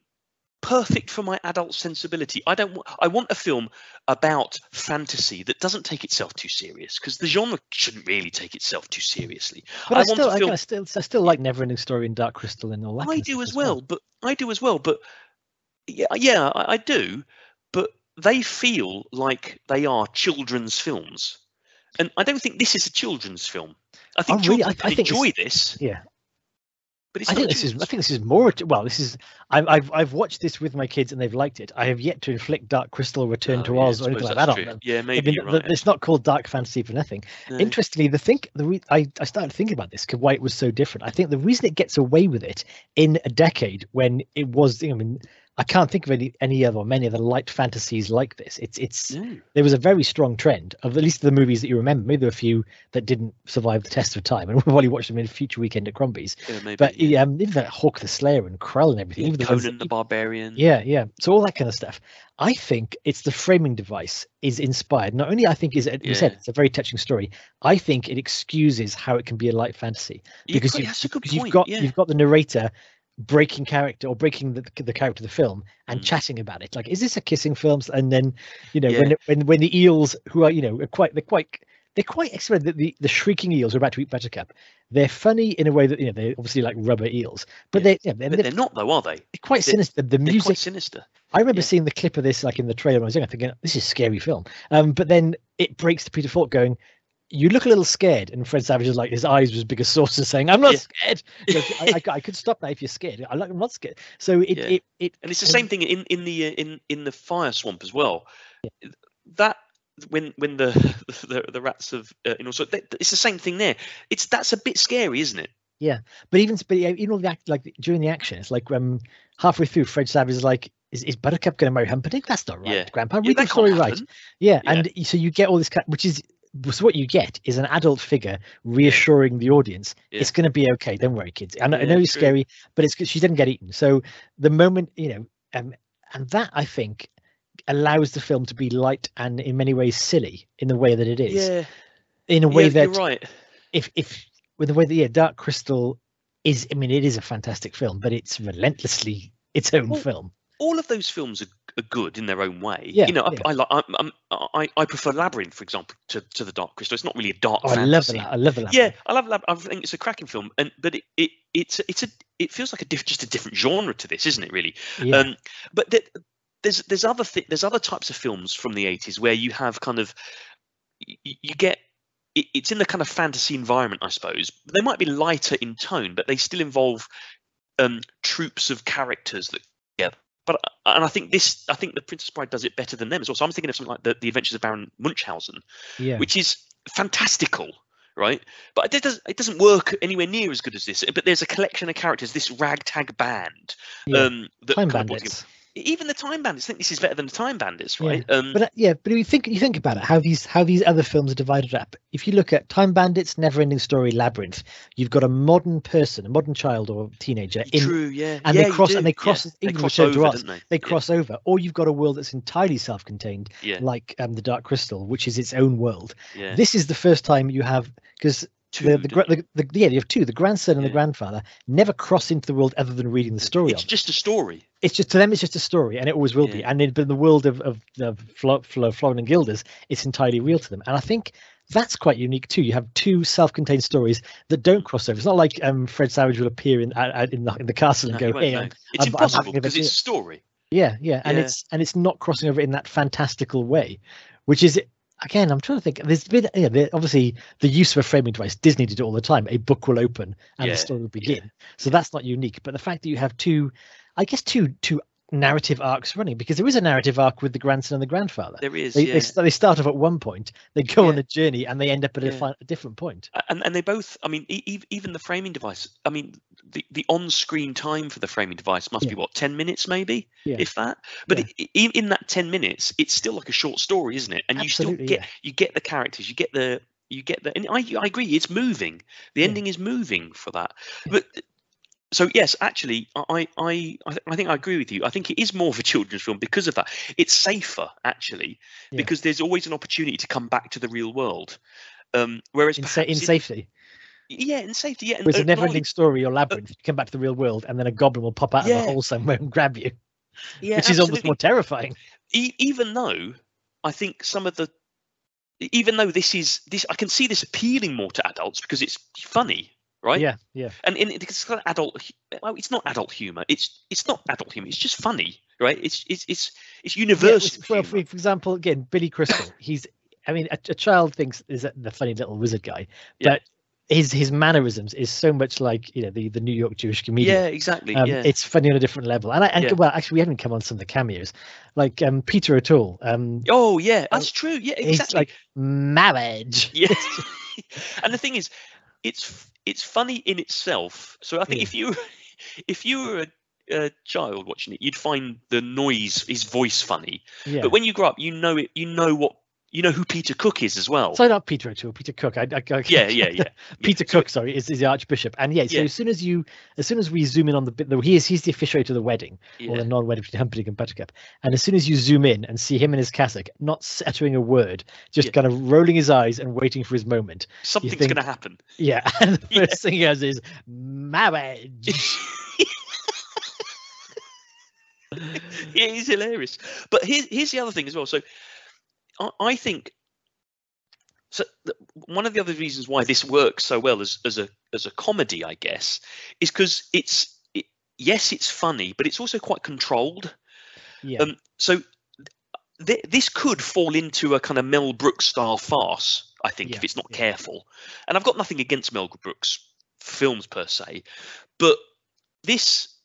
perfect for my adult sensibility. I don't want I want a film about fantasy that doesn't take itself too serious because the genre shouldn't really take itself too seriously. But I, I still, a I, film- I still, I still like Neverending Story and Dark Crystal and all that. I do as well, well. but I do as well, but yeah, yeah, I, I do, but they feel like they are children's films, and I don't think this is a children's film. I think Oh, really? children I- I think enjoy this. Yeah. But I think this is. I think this is more. Well, this is. I've, I've I've watched this with my kids and they've liked it. I have yet to inflict Dark Crystal Return Oh, to yeah, Oz or anything like that that's on them. Yeah, I maybe mean, you're the- right. it's not called dark fantasy for nothing. No. Interestingly, the think the re- I I started thinking about this 'cause why it was so different. I think the reason it gets away with it in a decade when it was. I mean, I can't think of any any other many other light fantasies like this. It's it's No. there was a very strong trend of at least the movies that you remember. Maybe there were a few that didn't survive the test of time, and we'll probably watch them in a future weekend at Crombie's. Yeah, maybe. But yeah. um, even that Hawk the Slayer and Krull and everything, Yeah, even the that Conan the Barbarian. yeah, yeah. So all that kind of stuff. I think it's the framing device is inspired. Not only I think is it, you said it's a very touching story. I think it excuses how it can be a light fantasy because you've, that's a good because you've got you've got the narrator breaking character or breaking the, the character of the film and Mm. chatting about it. Like, is this a kissing film? And then, you know, Yeah. when when when the eels who are you know are quite they're quite they're quite excellent. The, the the shrieking eels are about to eat Buttercup. They're funny in a way that you know they're obviously like rubber eels, but Yeah. they yeah, they're, but they're, they're not though, are they? quite they're- sinister. The music quite sinister. I remember seeing the clip of this like in the trailer when I was young, thinking this is a scary film. Um, but then it breaks to Peter Falk going, "You look a little scared," and Fred Savage is like his eyes was big as saucers, saying, "I'm not Yeah. scared." Goes, I, I, I could stop now if you're scared. I'm not scared. So it Yeah. it it And it's the same thing in in the uh, in in the fire swamp as well. That when when the the, the rats have uh, you know so that, it's the same thing there. It's that's a bit scary, isn't it? Yeah but even but even all the act like during the action, it's like um halfway through, Fred Savage is like. Is, is Buttercup going to marry Humperdinck? That's not right, Yeah. Grandpa. Yeah, Read the story right. Yeah, Yeah. and so you get all this, which is so what you get is an adult figure reassuring the audience Yeah. it's going to be okay. Don't worry, kids. I know, I Yeah, know it's true. scary, but it's she didn't get eaten. So the moment you know, um, and that I think allows the film to be light and in many ways silly in the way that it is. Yeah, In a way yeah, that you're right. if if with the way that yeah, Dark Crystal is. I mean, it is a fantastic film, but it's relentlessly its own Well, film. All of those films are, are good in their own way. Yeah, you know, I, yeah. I like I'm, I'm, I I prefer Labyrinth, for example, to, to the Dark Crystal. It's not really a dark Oh, I love that. I love that. Yeah, I love Lab. I think it's a cracking film, and but it, it it's it's a it feels like a diff, just a different genre to this, isn't it? Really. yeah. Um, but th- there's there's other th- there's other types of films from the 80s where you have kind of y- you get it, it's in the kind of fantasy environment, I suppose. They might be lighter in tone, but they still involve um, troops of characters that together. But uh, and I think this, I think the Princess Bride does it better than them as well. So I'm thinking of something like the, the Adventures of Baron Munchausen, yeah. which is fantastical right but it doesn't it doesn't work anywhere near as good as this but there's a collection of characters this ragtag band yeah. um that Time kind of Bandits. Even the time bandits think this is better than the time bandits Yeah, right? Um But uh, yeah, but if you think you think about it, how these how these other films are divided up. If you look at Time Bandits, Neverending Story, Labyrinth, you've got a modern person, a modern child or teenager in true yeah. and yeah, they cross- and they yeah. cross- they even cross Return over they? They Yeah, cross over, or you've got a world that's entirely self-contained, yeah. like um, the Dark Crystal, which is its own world. yeah. This is the first time you have because Two, the, the, the, the yeah you have two, the grandson and the grandfather, never cross into the world other than reading the story. it's it. just a story it's just to them it's just a story and it always will be and in, in the world of of, of Flo, Flo, Florin and Guilders it's entirely real to them and I think that's quite unique too you have two self-contained stories that don't cross over it's not like um Fred Savage will appear in uh, in the in the castle No, and go hey. I'm, it's I'm impossible because it's a story yeah yeah and Yeah. it's and it's not crossing over in that fantastical way which is again I'm trying to think there's been yeah obviously the use of a framing device Disney did it all the time a book will open and Yeah, the story will yeah. begin so that's not unique but the fact that you have two I guess two two narrative arcs running because there is a narrative arc with the grandson and the grandfather there is they, yeah they, they start off at one point they go on a journey and they end up at a, fi- a different point and and they both i mean e- even the framing device i mean the, the on-screen time for the framing device must Yeah. be what 10 minutes maybe Yeah. if that but Yeah. i- i- in that 10 minutes it's still like a short story isn't it and you still get yeah. you get the characters you get the you get the and i, I agree it's moving the Yeah. ending is moving for that but so yes actually i i i th- I think i agree with you. I think it is more of a children's film because of that. It's safer actually Yeah. because there's always an opportunity to come back to the real world. Um whereas in, sa- in in- safety. Yeah, in safety. Yeah, whereas a uh, never ending story or labyrinth. You come back to the real world and then a goblin will pop out of Yeah. a hole somewhere and grab you yeah, which is almost more terrifying. E- even though I think some of the, even though this is this, I can see this appealing more to adults because it's funny, right? yeah yeah And in it's kind of adult. Well, it's not adult humor. It's it's not adult humor. It's just funny, right? It's it's it's it's universal. which- well, for, for example, again, Billy Crystal. He's, I mean, a, a child thinks is the funny little wizard guy, Yeah. but his his mannerisms is so much like you know the the New York Jewish comedian. Yeah, exactly. Um, yeah. It's funny on a different level, and I, and Yeah. well, actually, we haven't come on some of the cameos, like um, Peter O'Toole. Um, Oh yeah, that's true. Yeah, exactly. like marriage. Yeah. and the thing is, it's it's funny in itself. So I think Yeah. if you if you were a, a child watching it, you'd find the noise, his voice funny. Yeah. But when you grow up, you know it. You know what you know who Peter Cook is as well. so not Peter O'Toole, Peter Cook. I, I, I yeah, yeah, yeah. Peter So- Cook, sorry, is, is the Archbishop, and yeah. So Yeah. as soon as you, as soon as we zoom in on the bit, he is he's the officiator of the wedding or the non-wedding between Humperdinck and Buttercup, and as soon as you zoom in and see him in his cassock, not uttering a word, just Yeah. kind of rolling his eyes and waiting for his moment. Something's think- going to happen. Yeah, and the Yeah. first thing he has is marriage. yeah, he's hilarious. But here's here's the other thing as well. So I, I think so. One of the other reasons why this works so well as as a as a comedy, I guess, is because it's it, yes, it's funny, but it's also quite controlled. yeah, Um, so th- this could fall into a kind of Mel Brooks style farce, I think, if it's not yeah. careful. And I've got nothing against Mel Brooks films per se, but this,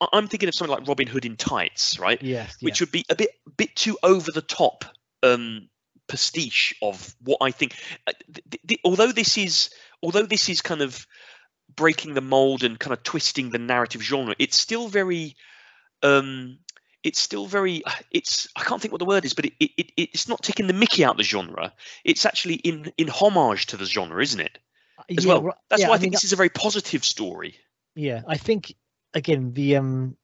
I'm thinking of something like Robin Hood in Tights, right? yes, Which yeah. would be a bit bit too over the top um, pastiche of what I think. uh, th- th- th- although this is although this is kind of breaking the mold and kind of twisting the narrative genre, it's still very um it's still very it's i can't think what the word is but it, it, it it's not taking the mickey out the genre it's actually in in homage to the genre isn't it as yeah, well that's yeah, why i, I think mean, this is a very positive story Yeah, I think again the um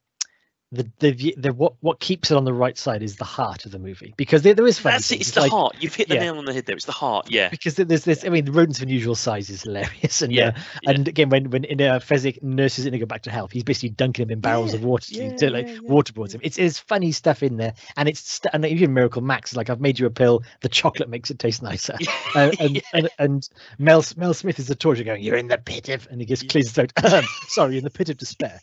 the the the, what what keeps it on the right side is the heart of the movie because there, there is funny that's it things, it's the like- heart you've hit the yeah. nail on the head there it's the heart yeah because there's this. I mean, the rodents of unusual size is hilarious, and Yeah, uh, and again, when when in uh, Fezzik nurses Inigo back to health, he's basically dunking him in barrels of Yeah, water to, yeah, to like yeah, yeah. waterboards him. It's it's funny stuff in there, and it's st- and even Miracle Max is like I've made you a pill. The chocolate makes it taste nicer. Uh, and, Yeah. and and Mel Mel Smith is the torture going. You're in the pit of, and he gets Yeah. clears his throat. "Um, Sorry, in the pit of despair.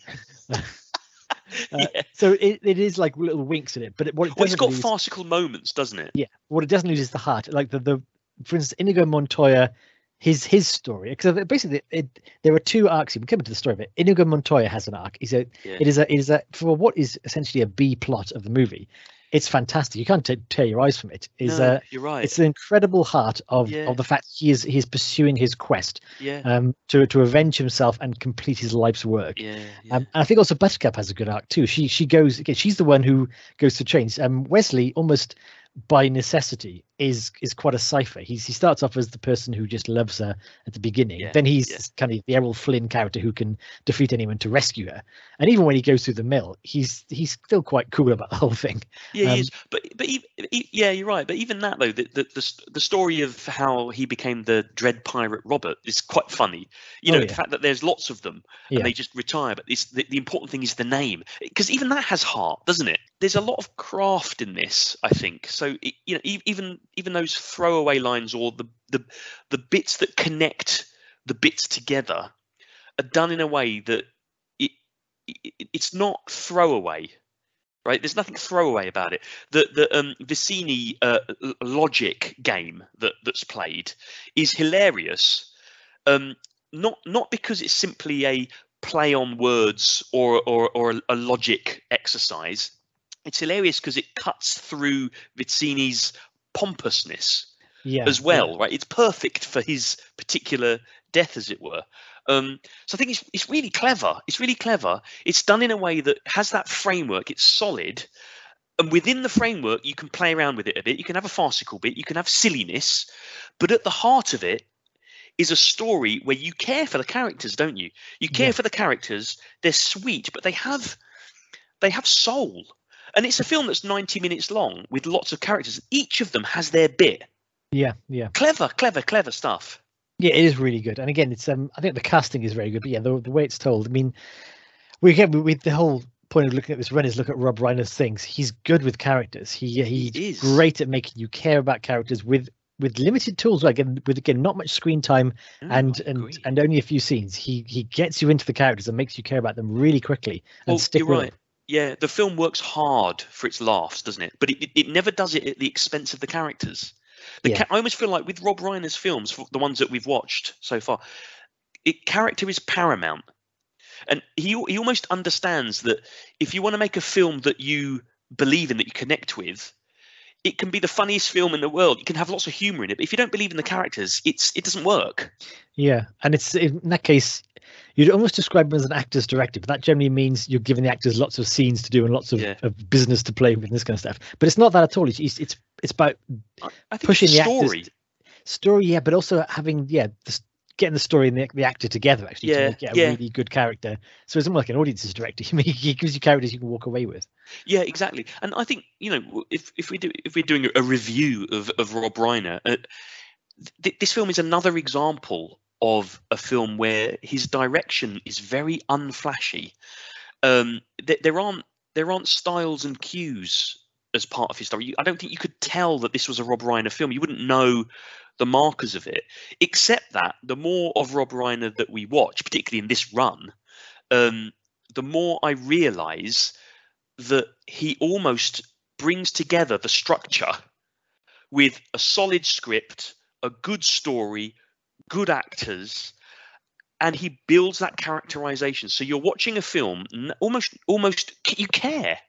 Uh, Yeah. So it, it is like little winks in it, but it, what it well, it's got lose- farcical moments doesn't it? Yeah. What it doesn't lose is the heart. Like the the for instance inigo montoya his his story because basically it, there are two arcs we come into the story of it. Inigo montoya has an arc. He's a yeah. it is a it is a for what is essentially a b plot of the movie it's fantastic you can't t- tear your eyes from it is no, uh you're right it's an incredible heart of Yeah. of the fact he is he's pursuing his quest yeah um to to avenge himself and complete his life's work yeah, yeah. um, and I think also Buttercup has a good arc too. She she goes again. She's the one who goes to change. Um, Wesley almost by necessity is is quite a cipher. He's he starts off as the person who just loves her at the beginning. Yeah, then he's yeah. kind of the Errol Flynn character who can defeat anyone to rescue her. And even when he goes through the mill, he's he's still quite cool about the whole thing. Yeah, Um, he is. But but e- e- yeah, you're right. But even that though, the, the the the story of how he became the dread pirate Robert is quite funny. You Oh, know, yeah. the fact that there's lots of them and they just retire. But it's the, the important thing is the name because even that has heart, doesn't it? There's a lot of craft in this, I think. So it, you know, e- even even those throwaway lines or the the the bits that connect the bits together are done in a way that it, it it's not throwaway right? There's nothing throwaway about it. The the um, Vizzini uh, logic game that that's played is hilarious. Um, not not because it's simply a play on words or or, or a, a logic exercise. It's hilarious because it cuts through Vizzini's pompousness Yeah. as yeah. well, right? It's perfect for his particular death, as it were. Um, so I think it's it's really clever. It's really clever. It's done in a way that has that framework. It's solid, and within the framework, you can play around with it a bit. You can have a farcical bit. You can have silliness, but at the heart of it is a story where you care for the characters, don't you? You care Yeah. for the characters. They're sweet, but they have they have soul. And it's a film that's 90 minutes long with lots of characters. Each of them has their bit Yeah. Yeah. clever, clever, clever stuff. Yeah, it is really good. And again, it's um, I think the casting is very good. But yeah, the, the way it's told. I mean, we get with the whole point of looking at this run is look at Rob Reiner's things. He's good with characters. He he's is. great at making you care about characters with with limited tools. Like again, with again not much screen time Mm, and and and only a few scenes. He he gets you into the characters and makes you care about them really quickly and Well, stick you're with right. them. Yeah, the film works hard for its laughs, doesn't it? But it, it- never does it at the expense of the characters. The Yeah. ca- I almost feel like with Rob Reiner's films, the ones that we've watched so far, it character is paramount, and he he almost understands that if you want to make a film that you believe in, that you connect with, it can be the funniest film in the world. You can have lots of humor in it, but if you don't believe in the characters, it's it doesn't work. Yeah, and it's in that case, you'd almost describe him as an actor's director, but that generally means you're giving the actors lots of scenes to do and lots of, Yeah. of business to play with and this kind of stuff. But it's not that at all. It's it's it's, about I, I think Pushing the the actors story. story, yeah, but also having yeah, the, getting the story and the, the actor together actually Yeah, to make it a yeah. really good character. So it's almost like an audience's director. He, gives you characters you can walk away with. Yeah, exactly. And I think you know if if we do if we're doing a, a review of of Rob Reiner, uh, th- this film is another example of a film where his direction is very unflashy. Um, th- there aren't there aren't styles and cues as part of his story. I don't think you could tell that this was a Rob Reiner film. You wouldn't know the markers of it, except that the more of Rob Reiner that we watch, particularly in this run, um, the more I realise that he almost brings together the structure with a solid script, a good story, good actors, and he builds that characterization. So you're watching a film, almost, almost you care.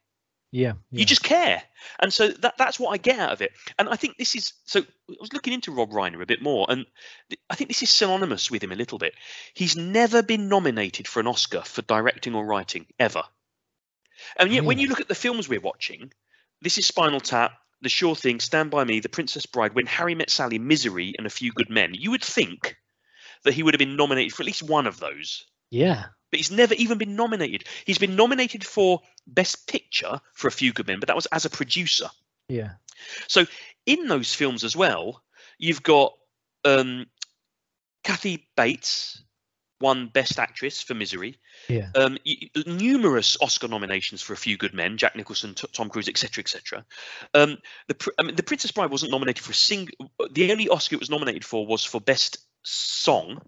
Yeah, You just care, and so that that's what I get out of it. And I think this is so. I was looking into Rob Reiner a bit more, and th- I think this is synonymous with him a little bit. He's never been nominated for an Oscar for directing or writing ever. And yet, when you look at the films we're watching, this is Spinal Tap, The Sure Thing, Stand by Me, The Princess Bride, When Harry Met Sally, Misery, and A Few Good Men. You would think that he would have been nominated for at least one of those yeah, but he's never even been nominated. He's been nominated for Best Picture for A Few Good Men, but that was as a producer. yeah, So in those films as well, you've got um, Kathy Bates won Best Actress for Misery. yeah, Um, numerous Oscar nominations for A Few Good Men, Jack Nicholson, T- Tom Cruise, etc., etc. Um, the Pr- I mean, The Princess Bride wasn't nominated for a single. The only Oscar it was nominated for was for Best Song,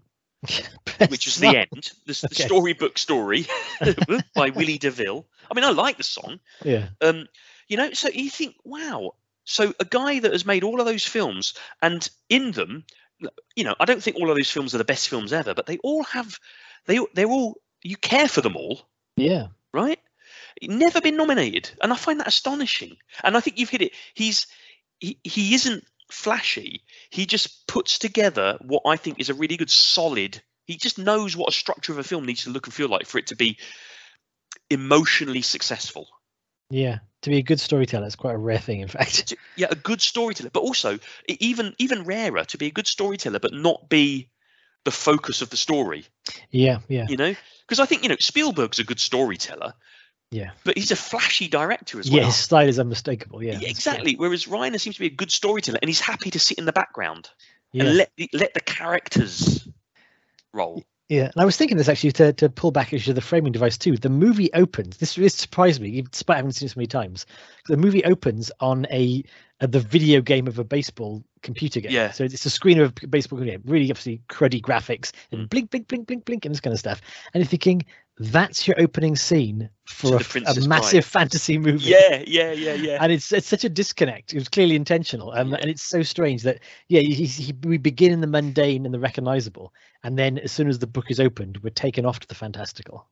which is the end, the, the Okay. storybook story by Willy DeVille. I mean, I like the song. Yeah, Um, you know, so you think, wow. So a guy that has made all of those films, and in them, you know, I don't think all of those films are the best films ever, but they all have, they they're all you care for them all, yeah, right? Never been nominated, and I find that astonishing. And I think you've hit it. He's he, he isn't flashy. He just puts together what I think is a really good, solid. He just knows what a structure of a film needs to look and feel like for it to be emotionally successful. yeah. To be a good storyteller, it's quite a rare thing, in fact. yeah, a good storyteller, but also even even rarer to be a good storyteller, but not be the focus of the story. Yeah, yeah, You know, because I think you know Spielberg's a good storyteller, yeah. but he's a flashy director as well. Yeah, his style is unmistakable. Yeah, Yeah, exactly. Whereas Reiner seems to be a good storyteller, and he's happy to sit in the background Yeah. and let the, let the characters roll. Yeah, and I was thinking this actually to, to pull back into the framing device too. The movie opens. This really surprised me, despite having seen it so many times. The movie opens on a, uh the video game of a baseball computer game. Yeah. So it's a screen of a baseball game, really obviously cruddy graphics and Mm. blink, blink, blink, blink, blink, and this kind of stuff. And you're thinking that's your opening scene for a, The f- Princess a Bride. massive fantasy movie. Yeah, yeah, yeah, yeah. and it's it's such a disconnect. It was clearly intentional, um, Yeah. and it's so strange that yeah, he, he, we begin in the mundane and the recognizable, and then as soon as the book is opened, we're taken off to the fantastical.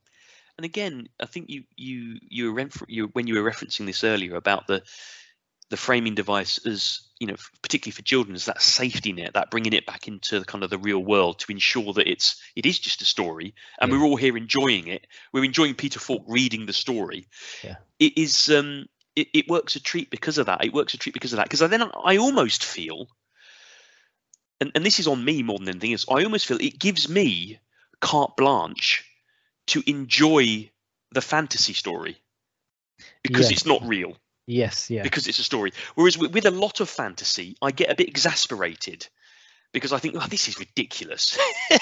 and again, I think you you you were you when you were referencing this earlier about the the framing device as you know, particularly for children, as that safety net, that bringing it back into the kind of the real world to ensure that it's it is just a story, and Yeah. we're all here enjoying it. We're enjoying Peter Falk reading the story. Yeah. It is um it, it works a treat because of that. It works a treat because of that. Because i then I almost feel, and, and this is on me more than anything else, I almost feel it gives me carte blanche to enjoy the fantasy story because Yeah. it's not real Yes, yeah, because it's a story. Whereas with, with a lot of fantasy, I get a bit exasperated because I think, oh, this is ridiculous.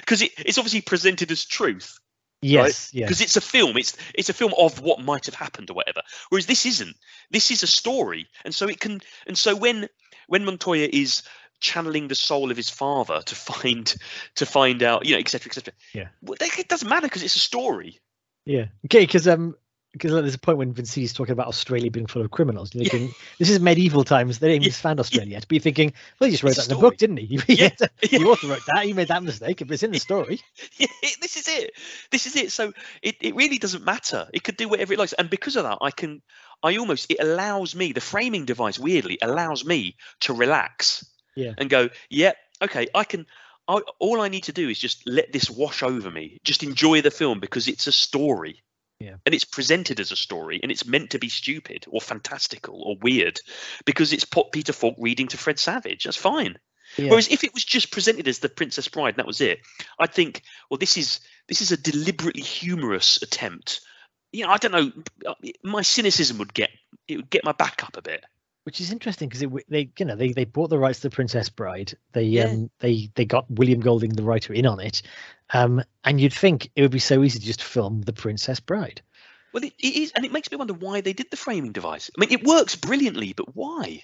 Because it, it's obviously presented as truth. yes, yeah, Because it's a film. It's it's a film of what might have happened or whatever. Whereas this isn't. This is a story, and so it can. And so when when Montoya is channeling the soul of his father to find to find out, you know, etc. etc. Yeah. well, it doesn't matter because it's a story. yeah. Okay, because um, because there's a point when Vincini's talking about Australia being full of criminals. You're thinking this is medieval times. They didn't even Yeah. found Australia yet. But you're thinking, well, he just wrote It's that in the book, didn't he? Yeah. he also wrote that. He made that mistake, If it's in the story. Yeah, this is it. This is it. So it, it really doesn't matter. It could do whatever it likes. And because of that, I can I almost it allows me, the framing device weirdly allows me to relax. Yeah. And go, yeah, okay, I can I, all I need to do is just let this wash over me. Just enjoy the film because it's a story. Yeah. And it's presented as a story and it's meant to be stupid or fantastical or weird because it's Pot Peter Falk reading to Fred Savage. That's fine. Yeah. Whereas if it was just presented as the Princess Bride and that was it, I'd think, well, this is this is a deliberately humorous attempt. You know, I don't know. My cynicism would get it would get my back up a bit. Which is interesting because they you know they they bought the rights to the princess bride they Yeah. um they they got william golding the writer in on it um and you'd think it would be so easy to just film the princess bride Well, it, it is, and it makes me wonder why they did the framing device. I mean, it works brilliantly, but why?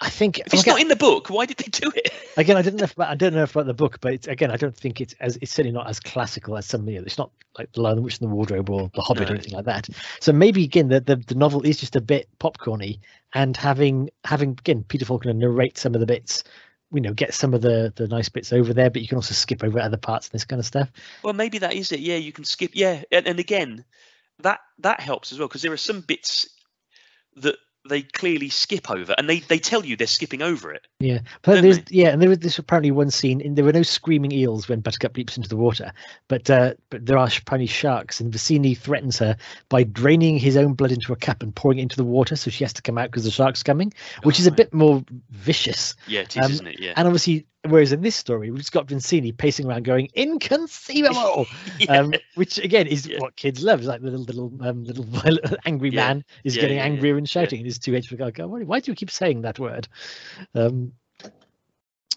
I think If it's again, not in the book, why did they do it? again i don't know if, i don't know if about the book but it's, again i don't think it's as it's certainly not as classical as some you know, it's not like the lion the witch and the wardrobe or the hobbit or anything like that so maybe again the, the the novel is just a bit popcorny and having having again peter faulkner narrate some of the bits you know get some of the the nice bits over there but you can also skip over other parts and this kind of stuff Well, maybe that is it. Yeah, you can skip. Yeah, and, and again, that that helps as well because there are some bits that they clearly skip over, and they they tell you they're skipping over it. Yeah, but there's they? yeah, and there was this apparently one scene, and there were no screaming eels when Buttercup leaps into the water, but uh, but there are apparently sharks, and Vizzini threatens her by draining his own blood into a cup and pouring it into the water, so she has to come out because the shark's coming, which is a Right. bit more vicious. Yeah, it is, Um, isn't it? Yeah. And obviously, whereas in this story, we've just got Vincini pacing around going inconceivable, Yeah. um, which again is Yeah. what kids love. It's like the little little um, little angry Yeah. man is getting angrier and shouting, and his two aged go, "God, why, why do you keep saying that word?" Um,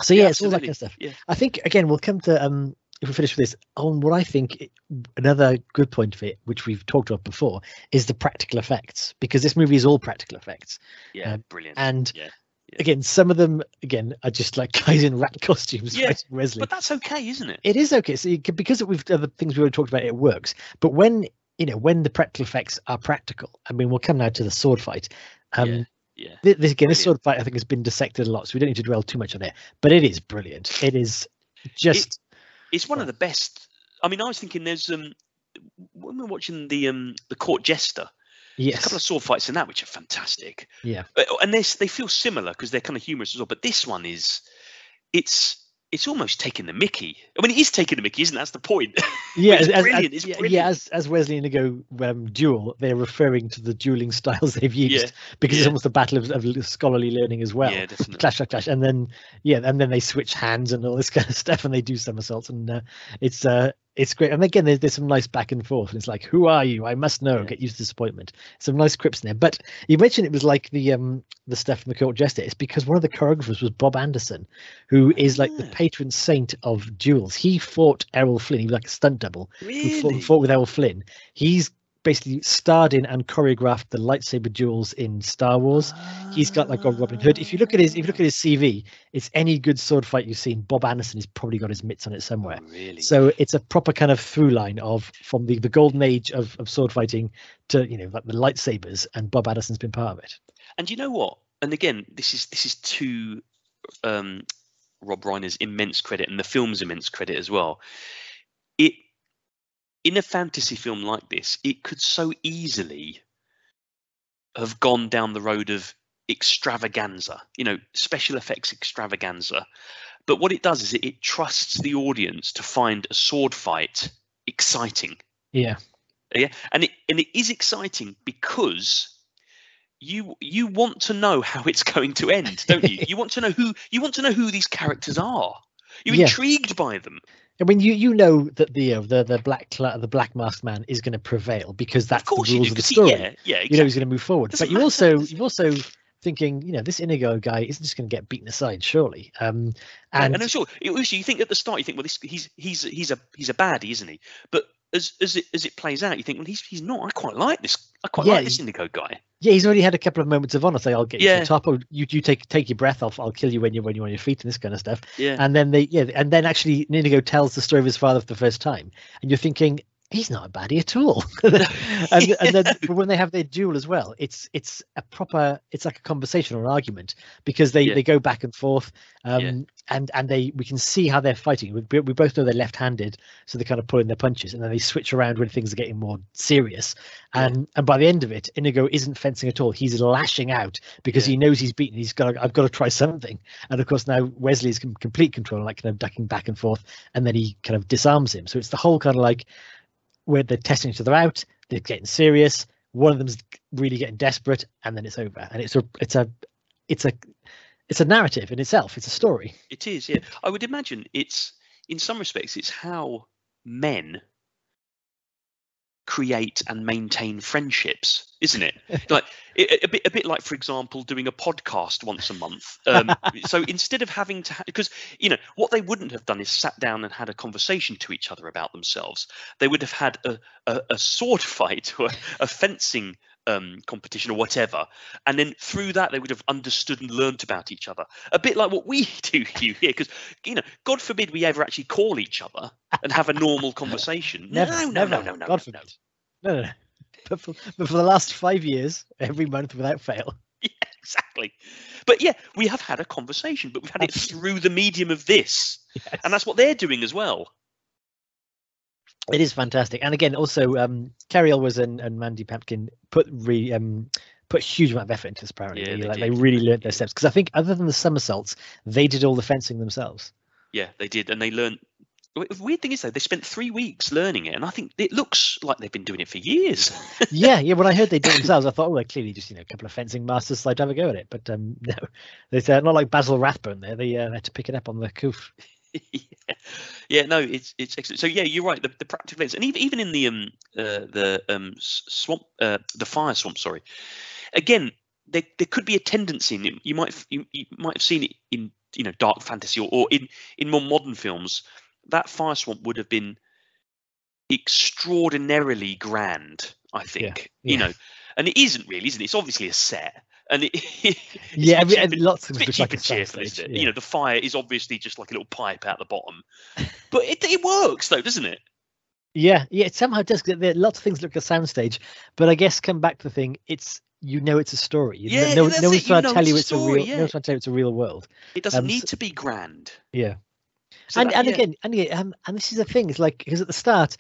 so yeah, it's all that kind of stuff. Yeah. I think again we'll come to um if we finish with this on what I think i- another good point of it, which we've talked about before, is the practical effects because this movie is all practical effects, Yeah, uh, brilliant. and yeah. Again some of them again are just like guys in rat costumes Yeah, fighting Wesley. but that's okay, isn't it? it is okay, so can, because we've the things we already talked about, it works. But when you know when the practical effects are practical, I mean we'll come now to the sword fight. Um, yeah, yeah. This, again, this sword fight I think has been dissected a lot, so we don't need to dwell too much on it. But it is brilliant. It is just It's one of the best. I mean, I was thinking there's um when we're watching the um the court jester, there's a couple of sword fights in that which are fantastic. yeah, Uh, and they they feel similar because they're kind of humorous as well. But this one is, it's it's almost taking the Mickey. I mean, it is taking the Mickey, isn't it? That's the point. yeah. it's as- as- brilliant, it's yeah, yeah, as as Wesley and Inigo um, duel, they're referring to the dueling styles they've used Yeah, because it's almost a battle of, of scholarly learning as well. yeah, definitely. clash, clash, clash, and then yeah, and then they switch hands and all this kind of stuff, and they do somersaults, and uh, it's uh, it's great. And again, there's, there's some nice back and forth, and it's like, who are you? I must know. Yeah. Get used to disappointment. Some nice quips in there. But you mentioned it was like the um the stuff from the Court Jester. It's because one of the choreographers was Bob Anderson, who is like the Ah. patron saint of duels. He fought Errol Flynn. He was like a stunt double who fought, fought with Errol Flynn. He's basically starred in and choreographed the lightsaber duels in Star Wars. He's got like a Robin Hood. If you look at his, if you look at his CV, it's any good sword fight you've seen. Bob Anderson has probably got his mitts on it somewhere. Oh, really? So it's a proper kind of through line of from the, the golden age of, of sword fighting to you know like the lightsabers, and Bob Anderson's been part of it. And you know what? And again, this is this is to um, Rob Reiner's immense credit and the film's immense credit as well. In a fantasy film like this, it could so easily have gone down the road of extravaganza, you know, special effects extravaganza. But what it does is it, it trusts the audience to find a sword fight exciting. Yeah, Yeah, and it and it is exciting because you you want to know how it's going to end, don't you? you want to know who you want to know who these characters are. You're Yeah. intrigued by them. I mean you you know that the uh, the the black the black masked man is going to prevail because that's the rules do. of the 'cause he- story. yeah, yeah, exactly. you know he's going to move forward. Doesn't but you also you also thinking, you know, this Inigo guy isn't just going to get beaten aside, surely. Um, and and I'm sure was you think at the start you think well this he's he's he's a he's a baddie isn't he but as as it as it plays out you think well he's he's not I quite like this I quite Yeah, like this Indigo guy yeah, he's already had a couple of moments of honor. Say, I'll get you to the top. Or you you take take your breath off. I'll kill you when you're when you're on your feet and this kind of stuff. yeah And then they yeah, and then actually Inigo tells the story of his father for the first time, and you're thinking he's not a baddie at all. and, and then when they have their duel as well, it's it's a proper it's like a conversation or an argument because they Yeah. they go back and forth. Um, Yeah. and and they we can see how they're fighting. We, we both know they're left-handed, so they're kind of pulling their punches, and then they switch around when things are getting more serious. Yeah. And and by the end of it, Inigo isn't fencing at all. He's lashing out because he knows he's beaten. He's got I've got to try something. And of course now Wesley's in complete control, like kind of ducking back and forth, and then he kind of disarms him. So it's the whole kind of like where they're testing each other out, they're getting serious. One of them's really getting desperate, and then it's over. And it's a it's a it's a it's a narrative in itself. It's a story. It is, yeah. I would imagine it's in some respects it's how men create and maintain friendships, isn't it? like a, a bit, a bit like, for example, doing a podcast once a month. Um, so instead of having to, because you know what they wouldn't have done is sat down and had a conversation to each other about themselves. They would have had a, a, a sword fight or a fencing um, competition or whatever, and then through that they would have understood and learnt about each other. A bit like what we do here, because you know, God forbid we ever actually call each other and have a normal conversation. Never, no, no, never. no, no, no, God forbid. No, no, no. But for, but for the last five years, every month without fail. exactly. But yeah, we have had a conversation, but we've had it through the medium of this, Yes. and that's what they're doing as well. It is fantastic, and again, also um, Cary Elwes and, and Mandy Patinkin put re um, put a huge amount of effort into this. Apparently, Yeah, they like they really learnt their steps because I think other than the somersaults, they did all the fencing themselves. Yeah, they did, and they learned. The weird thing is though, they spent three weeks learning it, and I think it looks like they've been doing it for years. yeah, yeah. When I heard they did it themselves, I thought, oh, they're clearly just you know a couple of fencing masters like to have a go at it. But um, no, it's uh, not like Basil Rathbone there. They uh, had to pick it up on the coof. Yeah. yeah, no, it's it's excellent. So yeah, you're right. The, the practical lens, and even even in the um uh, the um swamp uh, the fire swamp. Sorry, again, there there could be a tendency in. You might have- you, you might have seen it in you know dark fantasy or, or in in more modern films. That fire swamp would have been extraordinarily grand. I think you yeah. know, and it isn't really, isn't it? It's obviously a set. And it, Yeah, a cheap and lots of a things like a cheerful, soundstage, yeah. You know, the fire is obviously just like a little pipe out the bottom, but it, it works though, doesn't it? Yeah, yeah, it somehow does. There, lots of things look like a soundstage, but I guess come back to the thing. It's you know it's a story. You know- Yeah, no, that's no it, one's trying to know tell you a it's a story, real. yeah. No one's trying to tell you it's a real world. It doesn't Um, need so- to be grand. Yeah, So and that- and yeah. again, and um, and this is the thing. It's like because at the start,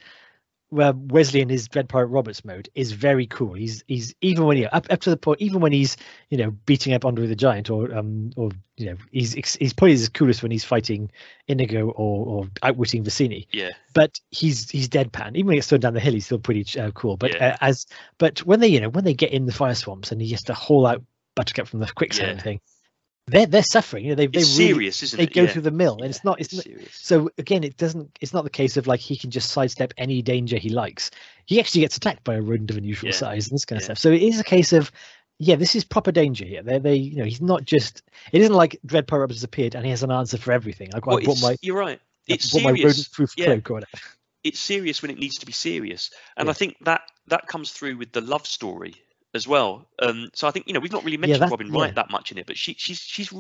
where Wesley in his Dread Pirate Roberts mode is very cool. He's he's even when he up up to the point, even when he's you know beating up Andre the Giant or um or you know he's he's probably his coolest when he's fighting Inigo or or outwitting Vizzini. yeah, but he's he's deadpan. Even when he gets thrown down the hill, he's still pretty uh, cool. But Yeah. uh, as but when they you know when they get in the fire swamps and he has to haul out Buttercup from the quicksand Yeah. thing, they're they're suffering. You know they they it's really serious, isn't they it? go yeah. through the mill, and Yeah, it's not it's, not, serious. so again it doesn't it's not the case of like he can just sidestep any danger he likes. He actually gets attacked by a rodent of unusual Yeah. size and this kind of stuff. So it is a case of yeah, this is proper danger here. They they you know he's not just it isn't like Dread Pirate has appeared and he has an answer for everything. Like Well, I bought it's- my you're right. I It's bought my serious. rodent proof yeah. cloak or whatever. It's serious when it needs to be serious, and. I think that that comes through with the love story as well. Um, so I think you know we've not really mentioned that- Robin yeah. Wright that much in it, but she she's she's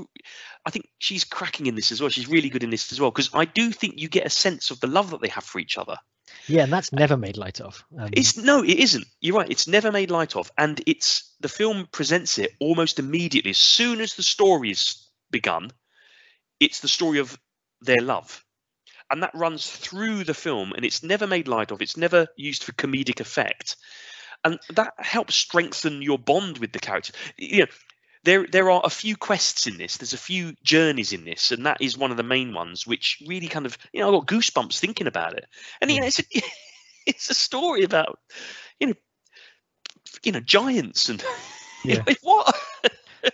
I think she's cracking in this as well. She's really good in this as well because I do think you get a sense of the love that they have for each other. Yeah, and that's never made light of. Um, It's no, it isn't. You're right. It's never made light of, and it's the film presents it almost immediately as soon as the story is begun. It's the story of their love, and that runs through the film, and it's never made light of. It's never used for comedic effect, and that helps strengthen your bond with the character. You know, there there are a few quests in this. There's a few journeys in this, and that is one of the main ones, which really kind of you know I got goosebumps thinking about it. And you know, it's a, it's a story about you know you know giants and you know, what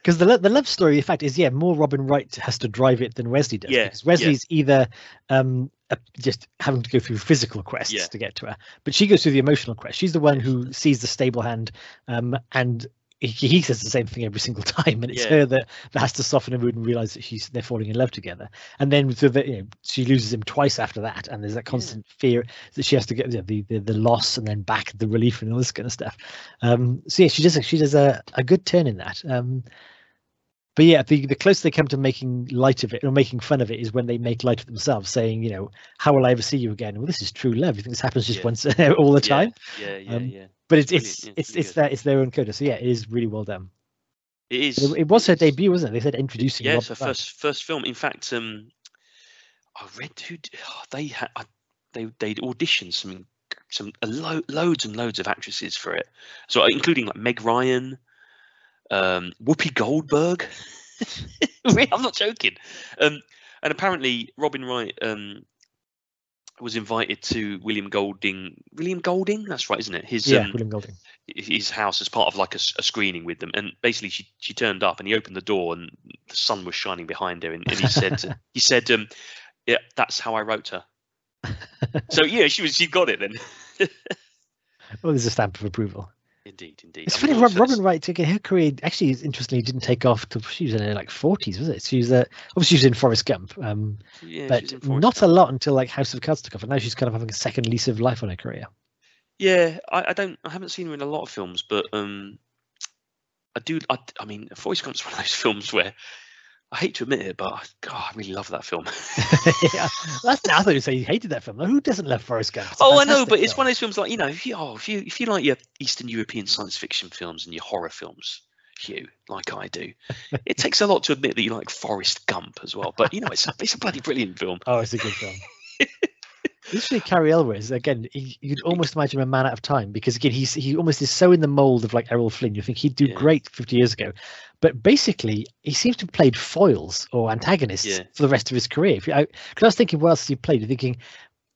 because the the love story, in fact, is yeah more Robin Wright has to drive it than Wesley does. Yeah, because yeah. Wesley's either um just having to go through physical quests Yeah. to get to her, but she goes through the emotional quest. She's the one who sees the stable hand, um, and he, he says the same thing every single time, and it's Yeah. her that, that has to soften her mood and realize that she's they're falling in love together. And then so that you know she loses him twice after that, and there's that constant fear that she has to get you know, the, the the loss and then back the relief and all this kind of stuff. Um, so yeah, she does a, she does a, a good turn in that. Um, but yeah, the, the closer they come to making light of it or making fun of it is when they make light of themselves, saying, you know, how will I ever see you again? Well, this is true love. You think this happens just Yeah. once all the time? Yeah, yeah, Um, yeah. But it's Brilliant, it's yeah, it's it's good. their it's their own coda. So yeah, it is really well done. It is. It, it was her is. debut, wasn't it? They said introducing. Yeah, Rob it's her first first film. In fact, um, I read who oh, they had. They they'd auditioned some some a lo- loads and loads of actresses for it. So including like Meg Ryan, um, Whoopi Goldberg. I'm not joking. Um, and apparently Robin Wright um, was invited to William Golding. William Golding, that's right, isn't it? His Yeah, um, William Golding. his house as part of like a screening with them and basically she she turned up and he opened the door and the sun was shining behind her and, and he said he said um yeah that's how i wrote her so yeah she was she got it then Oh, there's a stamp of approval. Indeed indeed It's I mean, funny, Robin it's- Wright. Again, her career actually, interestingly, didn't take off till she was in her like 40s, was it? She was uh, obviously she was in Forrest Gump, um, yeah, but was in Forrest not a lot until like House of Cards took off, and now she's kind of having a second lease of life on her career. yeah I, I don't i haven't seen her in a lot of films but um i do i, I mean Forrest Gump's one of those films where I hate to admit it, but I- God, I really love that film. yeah, that's I thought you say you hated that film. Who doesn't love Forrest Gump? It's Oh, I know, but it's one of those films like you know, if you oh, if you if you like your Eastern European science fiction films and your horror films, Hugh, like I do, it takes a lot to admit that you like Forrest Gump as well. But you know, it's a, it's a bloody brilliant film. Oh, it's a good film. Literally, Cary Elwes again. He, you'd almost imagine a man out of time because again, he's he almost is so in the mold of like Errol Flynn. You think he'd do Yeah. great 50 years ago, but basically, he seems to have played foils or antagonists Yeah. for the rest of his career. Because I, I was thinking, what else has he played? You're thinking,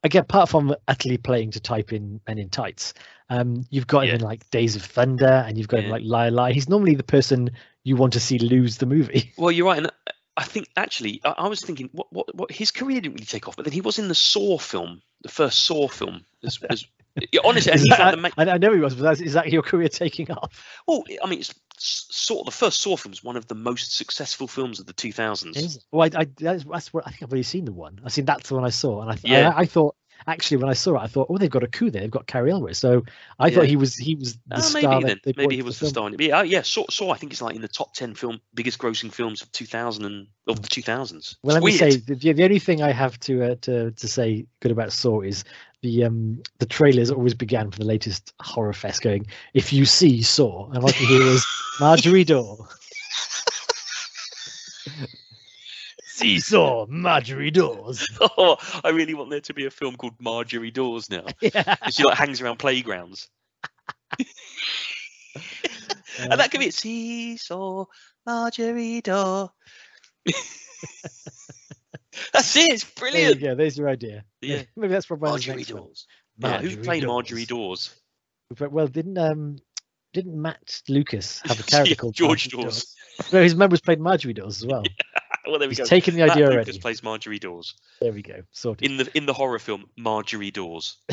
again, apart from utterly playing to type in Men in Tights, um, you've got Yeah. him in like Days of Thunder, and you've got him like Liar Liar. He's normally the person you want to see lose the movie. Well, you're right, and I think actually I, I was thinking what, what what his career didn't really take off, but then he was in the Saw film, the first Saw film. As, as yeah, honestly, that- main, I, I know he was, but that's, is that your career taking off? well, I mean, it's sort Saw. The first Saw film is one of the most successful films of the 2000s. Well, I, I that's, that's what I think I've already seen the one. I seen that's the one I saw, and I, Yeah. I, I thought actually when I saw it, I thought, oh, they've got a coup there. They've got Cary Elwes. So I Yeah. thought he was he was the star. maybe that then. Maybe he was the the star. in it. Yeah, yeah. Saw, Saw. I think it's like in the top ten film, biggest grossing films of 2000 and of the 2000s. Well, let it's me weird. say the, the only thing I have to uh, to to say good about Saw is the um the trailers always began for the latest horror fest going. If you see Saw, and all you hear is Marjorie Daw. see Saw, Marjorie Dawes. oh, I really want there to be a film called Marjorie Dawes now. yeah. She like hangs around playgrounds. and that could be it. Seesaw, Marjorie Dawes. That's it. It's There you brilliant. go. There's your idea. Yeah. Maybe that's probably Marjorie. Dawes. Yeah, who's playing Dawes. Marjorie Dawes? Well, didn't um didn't Matt Lucas have a Yeah, character called George Marjorie Dawes. No, his members played Marjorie Dawes as well. Oh, well, there we He's go. taken the Matt idea Lucas already. plays Marjorie Dawes There we go. Sorted. in the in the horror film Marjorie Dawes.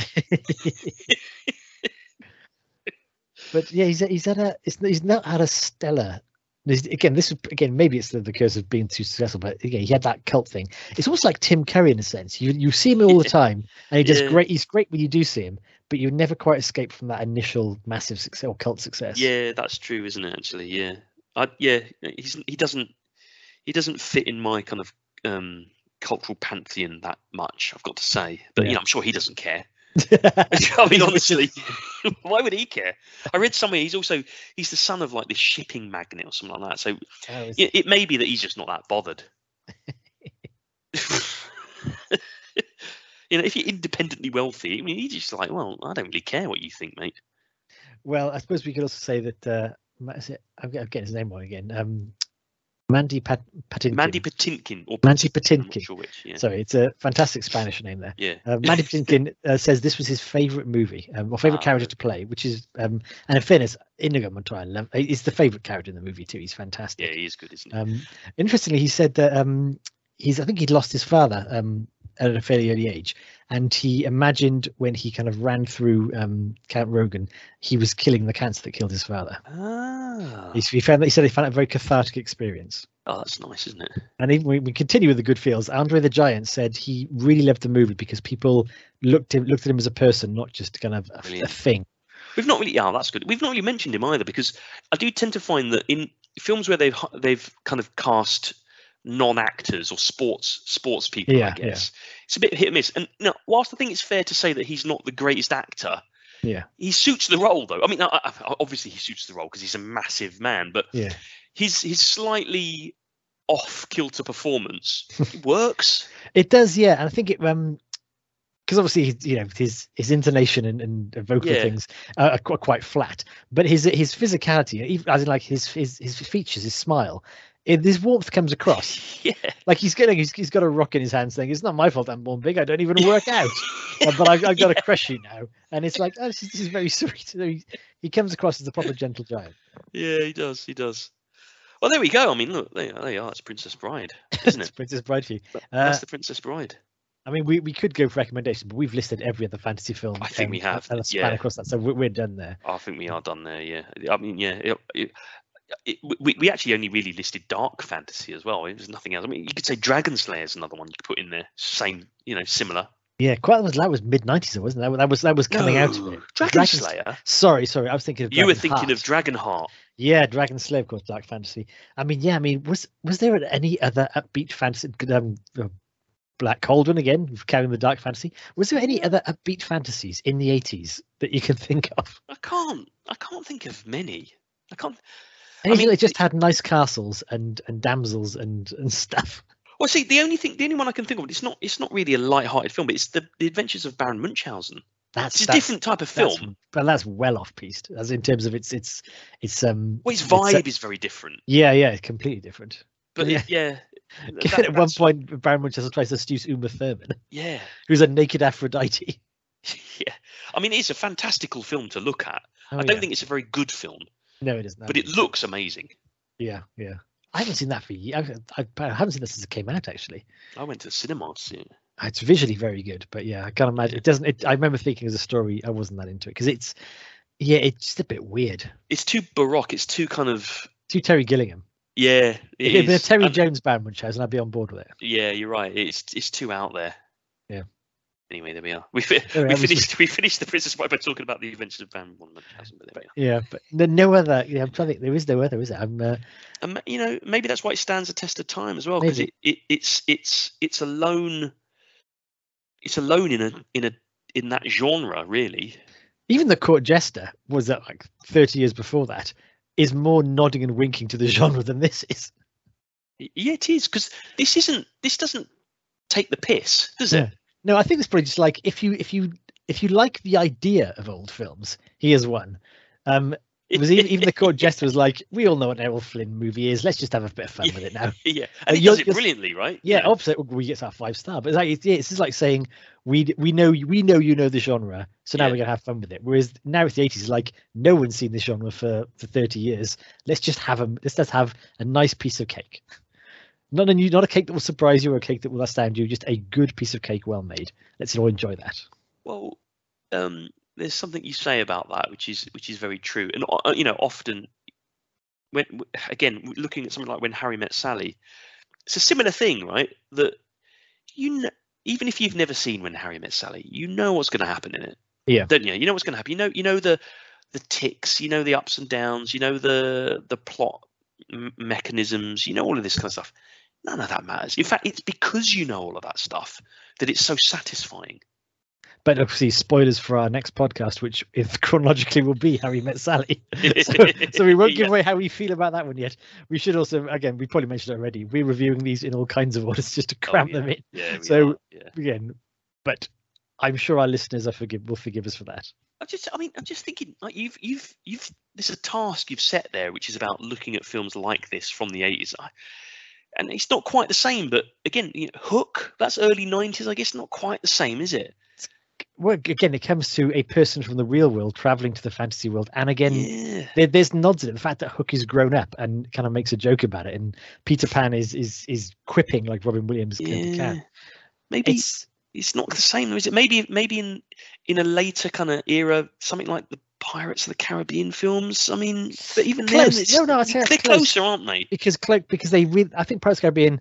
but yeah, he's he's had a he's not had a stellar. Again, this is again maybe it's the, the curse of being too successful, but again, he had that cult thing. It's almost like Tim Curry in a sense. You you see him all the time, and he does Yeah. great. He's great when you do see him, but you never quite escape from that initial massive success or cult success. Yeah, that's true, isn't it? Actually, yeah, I, yeah. He's he doesn't he doesn't fit in my kind of um, cultural pantheon that much. I've got to say, but you know, I'm sure he doesn't care. I mean, honestly, why would he care? I read somewhere he's also he's the son of like this shipping magnate or something like that. So Oh, it, it may be that he's just not that bothered. you know, if you're independently wealthy, I mean, he's just like, well, I don't really care what you think, mate. Well, I suppose we could also say that uh, Ma- is it, I'm I'm getting his name wrong again. Um, Mandy Pat, Patinkin. Mandy Patinkin or Mandy Patinkin, sure which. Yeah, Sorry, it's a fantastic Spanish name there. yeah. Uh, Mandy Patinkin uh, says this was his favorite movie um, or favorite Ah, character to play, which is, um, and in fairness, Inigo Montoya is the favorite character in the movie too. He's fantastic. Yeah, he is good, isn't he? Um, interestingly, he said that um, he's I think he'd lost his father um, at a fairly early age, and he imagined when he kind of ran through um, Count Rugen, he was killing the cancer that killed his father. ah, He's, he found that he said he found it a very cathartic experience. oh, that's nice, isn't it? And even we, we continue with the good feels. Andre the Giant said he really loved the movie because people looked him, looked at him as a person, not just kind of a, a thing. We've not really. Oh, that's good. We've not really mentioned him either because I do tend to find that in films where they've they've kind of cast non-actors or sports sports people, Yeah, I yeah. guess it's a bit hit and miss. And no, whilst I think it's fair to say that he's not the greatest actor, Yeah. he suits the role though. I mean, I, I, obviously he suits the role because he's a massive man, but Yeah. his his slightly off kilter performance works. It does, yeah. And I think it um because obviously he's- you know his his intonation and, and vocal Yeah. things are, quite, quite flat, but his his physicality, even as in like his his his features, his smile, it, this warmth comes across. yeah. Like he's getting he's, he's got a rock in his hands saying, "It's not my fault I'm born big. I don't even work out, but I've, I've got to crush you now." And it's like, oh, this is, this is very sweet. He, he comes across as a proper gentle giant. Yeah, he does. He does. Well, there we go. I mean, look, there, there you are. It's Princess Bride, isn't It's it? Princess Bride for you. Uh, That's the Princess Bride. I mean, we, we could go for recommendations, but we've listed every other fantasy film. I think we um, have, And a span yeah. across that, so we're, we're done there. I think we are done there. Yeah. I mean, yeah. It, it, it, we, we actually only really listed dark fantasy as well. There's nothing else. I mean, you could say Dragon Slayer is another one you could put in there. Same, you know, similar. Yeah, quite was that was mid nineties, wasn't it? That was that was coming out of it. Dragon Dragon- Slayer. Sorry, sorry, I was thinking of. You were Dragon thinking of Heart. Dragonheart. Yeah, Dragon Slayer, of course, dark fantasy. I mean, yeah, I mean, was was there any other upbeat fantasy? Um, uh, Black Cauldron again, carrying the dark fantasy. Was there any other upbeat fantasies in the eighties that you can think of? I can't. I can't think of many. I can't. Anything mean, they just had nice castles and and damsels and and stuff. Well, see, the only thing, the only one I can think of, it's not, it's not really a light-hearted film, but it's the, the Adventures of Baron Munchausen. That's It's a that's- different type of film. but that's well off piste, as in terms of its its its um. Well, its its, uh, vibe is very different. yeah, yeah, completely different. But yeah. it- yeah, that- At one point, Baron Munchausen tries to seduce Uma Thurman, yeah, who's a naked Aphrodite. yeah. I mean, it's a fantastical film to look at. Oh, I don't yeah. think it's a very good film, no, it isn't. but it looks amazing. Yeah, yeah. I haven't seen that for years. I, haven't seen that since it came out. Actually, I went to the cinema to see ah, it. it's visually very good, but yeah, I can't imagine. It doesn't. It, I remember thinking as a story, I wasn't that into it because it's, yeah, it's just a bit weird. It's too baroque. It's too kind of Too Terry Gilliam. yeah. It If it'd been a is. Terry And- Jones Baron Munchausen, I'd be on board with it. Yeah, you're right. It's it's too out there. Yeah. Anyway, there we are. We, fi- we finished. We finished the Princess Bride by talking about the Adventures of Van von Munchausen. But there we are. Yeah, but no, no other. Yeah, I'm trying to think. There is no other, is it? I'm. Uh, ma- you know, maybe that's why it stands the test of time as well, because it, it it's it's it's alone. It's alone in a in a in that genre, really. even the Court Jester was that like 30 years before that. Is more nodding and winking to the genre than this is. Yeah, it is because this isn't. This doesn't take the piss, does it? Yeah. No, I think it's probably just like if you if you if you like the idea of old films, here's one. Um, it was even, even the court jester was like, we all know what an Errol Flynn movie is. Let's just have a bit of fun with it now. yeah, and he does it brilliantly, right? Yeah, know? opposite we get our five star, but it's like it's, yeah, it's just like saying we we know we know you know the genre, so now Yeah. we're gonna have fun with it. Whereas now it's the eighties, like no one's seen this genre for for thirty years. Let's just have a let's just have a nice piece of cake. Not a new, not a cake that will surprise you or a cake that will astound you, just a good piece of cake, well made. Let's all enjoy that. Well, um, there's something you say about that, which is which is very true, and uh, you know, often when again looking at something like when Harry met Sally, it's a similar thing, right? That you know, even if you've never seen when Harry met Sally, you know what's going to happen in it, Yeah. don't you? You know what's going to happen. You know, you know the the ticks, you know the ups and downs, you know the the plot mechanisms, you know all of this kind of stuff. None of that matters. In fact, it's because you know all of that stuff that it's so satisfying. But obviously, spoilers for our next podcast, which if chronologically will be Harry Met Sally. so, so we won't give Yeah. away how we feel about that one yet. We should also, again, we probably mentioned it already. We're reviewing these in all kinds of orders just to Oh, cram yeah. them in Yeah. So- yeah. again. But I'm sure our listeners are forgive will forgive us for that. I just, I mean, I'm just thinking, like you've, you've, you've. There's a task you've set there, which is about looking at films like this from the 80s, I- and it's not quite the same. But again, you know, Hook, that's early 90s, I guess, not quite the same, is it? Well, again, it comes to a person from the real world traveling to the fantasy world, and again, yeah. there, there's nods at it. The fact that Hook is grown up and kind of makes a joke about it, and Peter Pan is is is quipping like Robin Williams. Yeah. can. Maybe It's it's not the same, is it? Maybe, maybe in in a later kind of era, something like the Pirates of the Caribbean films. I mean, but even Close. then, No, no, they're close. closer, aren't they? because because they really, I think Pirates of the Caribbean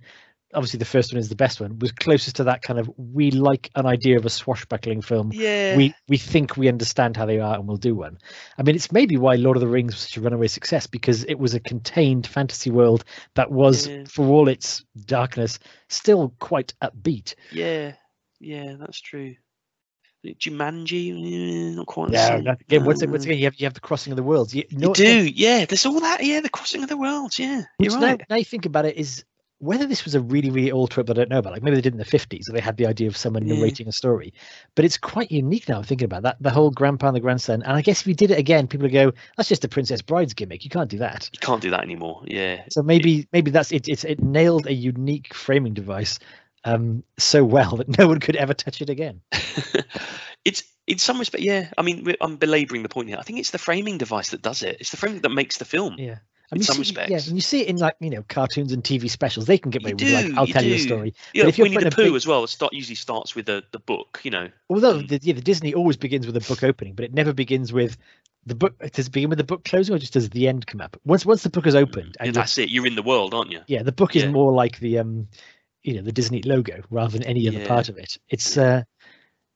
obviously the first one is the best one, was closest to that kind of we like an idea of a swashbuckling film. Yeah. We we think we understand how they are and we'll do one. I mean, it's maybe why Lord of the Rings was such a runaway success because it was a contained fantasy world that was, Yeah. for all its darkness, still quite upbeat. Yeah. Yeah, that's true. Jumanji, not quite. Yeah, that- again, once, once Uh, again, you have you have the crossing of the worlds. You, you no- do, yeah. There's all that. Yeah, the crossing of the worlds. Yeah, Which you're now, right. now you think about it, is whether this was a really, really old trope that I don't know about. Like maybe they did in the 50s, or they had the idea of someone Yeah. narrating a story. But it's quite unique now thinking about that. The whole grandpa and the grandson. And I guess if you did it again, people would go, that's just a Princess Bride's gimmick. You can't do that. You can't do that anymore. Yeah, So maybe maybe that's it. It's, it nailed a unique framing device um, so well that no one could ever touch it again. it's in some respect. Yeah, I mean, I'm belaboring the point here. I think it's the framing device that does it. It's the framing that makes the film. Yeah. In some see, yeah, respects. and you see it in like you know cartoons and TV specials. They can get You away with like I'll you tell you a story. Yeah, if you're Winnie the Pooh big- as well. It start usually starts with the the book. You know. Although Mm. the, yeah, the Disney always begins with a book opening, but it never begins with the book. Does it begin with the book closing, or just does the end come up? Once once the book is opened, and you're- that's it. You're in the world, aren't you? yeah, the book is Yeah. more like the um, you know, the Disney logo rather than any other Yeah. part of it. It's uh,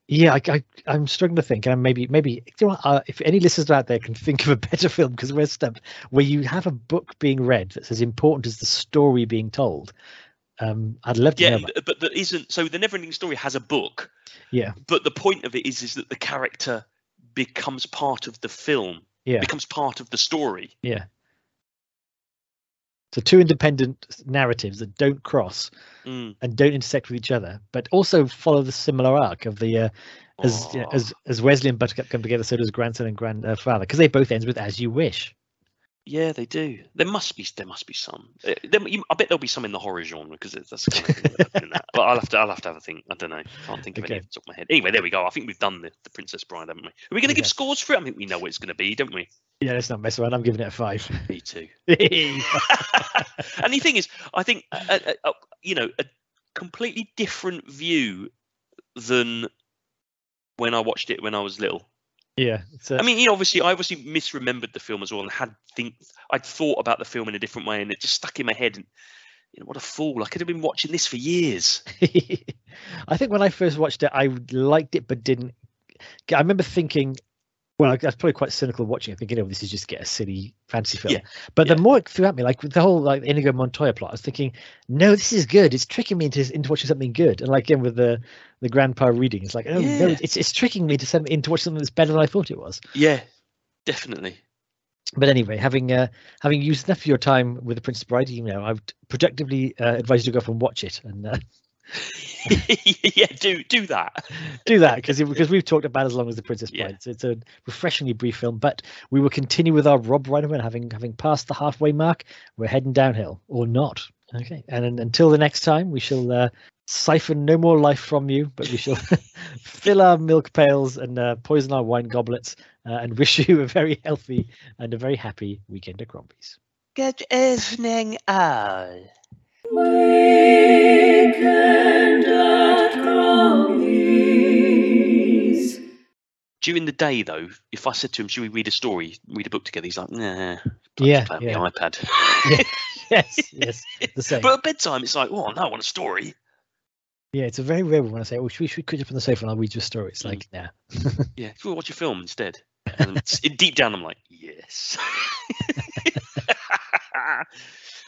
yeah, I, I I'm struggling to think, and maybe maybe you know uh, if any listeners out there can think of a better film because we're stumped, where you have a book being read that's as important as the story being told. Um, I'd love to Yeah, know. and- About, but that isn't. So the Neverending Story has a book, yeah, but the point of it is is that the character becomes part of the film. yeah, Becomes part of the story. yeah. So two independent narratives that don't cross Mm. and don't intersect with each other, but also follow the similar arc of the uh, as you know, as as Westley and Buttercup come together, so does grandson and grandfather, because they both ends with "as you wish." Yeah, they do. There must be. There must be some. Uh, There, you, I bet there'll be some in the horror genre because that's the kind of thing that in that. But I'll have to. I'll have to have a think. I don't know. Can't think of any off the top of my head. Anyway, there we go. I think we've done the, the Princess Bride, haven't we? Are we going to Yeah. give scores for it? I think we know what it's going to be, don't we? Yeah, let's not mess around. I'm giving it a five. Me too. yeah, and the thing is, I think uh, uh, uh, you know a completely different view than when I watched it when I was little. a, I mean, you know, obviously, I obviously misremembered the film as well, and had think I'd thought about the film in a different way, and it just stuck in my head. And you know, what a fool! I could have been watching this for years. I think when I first watched it, I liked it, but didn't. I remember thinking, well, I was probably quite cynical watching it, thinking, "Oh, this is just get a silly fantasy film." Yeah, But yeah. the more it threw at me, like with the whole like Inigo Montoya plot, I was thinking, "No, this is good. It's tricking me into into watching something good." And like again with the the grandpa reading, it's like, "Oh no, it's it's tricking me to send me into watch something that's better than I thought it was." Yeah, definitely. But anyway, having uh, having used enough of your time with the Princess Bride, you know, I would productively uh, advise you to go off and watch it and uh, yeah, do do that. do that because because we've talked about as long as the Princess Yeah. Bride. So it's a refreshingly brief film, but we will continue with our Rob Reiner having having passed the halfway mark. We're heading downhill or not. Okay, and, un- until the next time, we shall uh, siphon no more life from you, but we shall fill our milk pails and uh, poison our wine goblets, uh, and wish you a very healthy and a very happy weekend at Crombie's. Good evening, all. Weekend at Crombie's. During the day, though, if I said to him, "Should we read a story, read a book together?" He's like, "Nah." Yeah, yeah. the iPad. yes, yes, the same. But at bedtime, it's like, "Oh no, I want a story." Yeah, it's a very rare one when I say, "Oh, should we, should we up on the sofa and I'll read you a story?" It's Mm. like, nah. Yeah, if we watch a film instead. And deep down, I'm like, yes.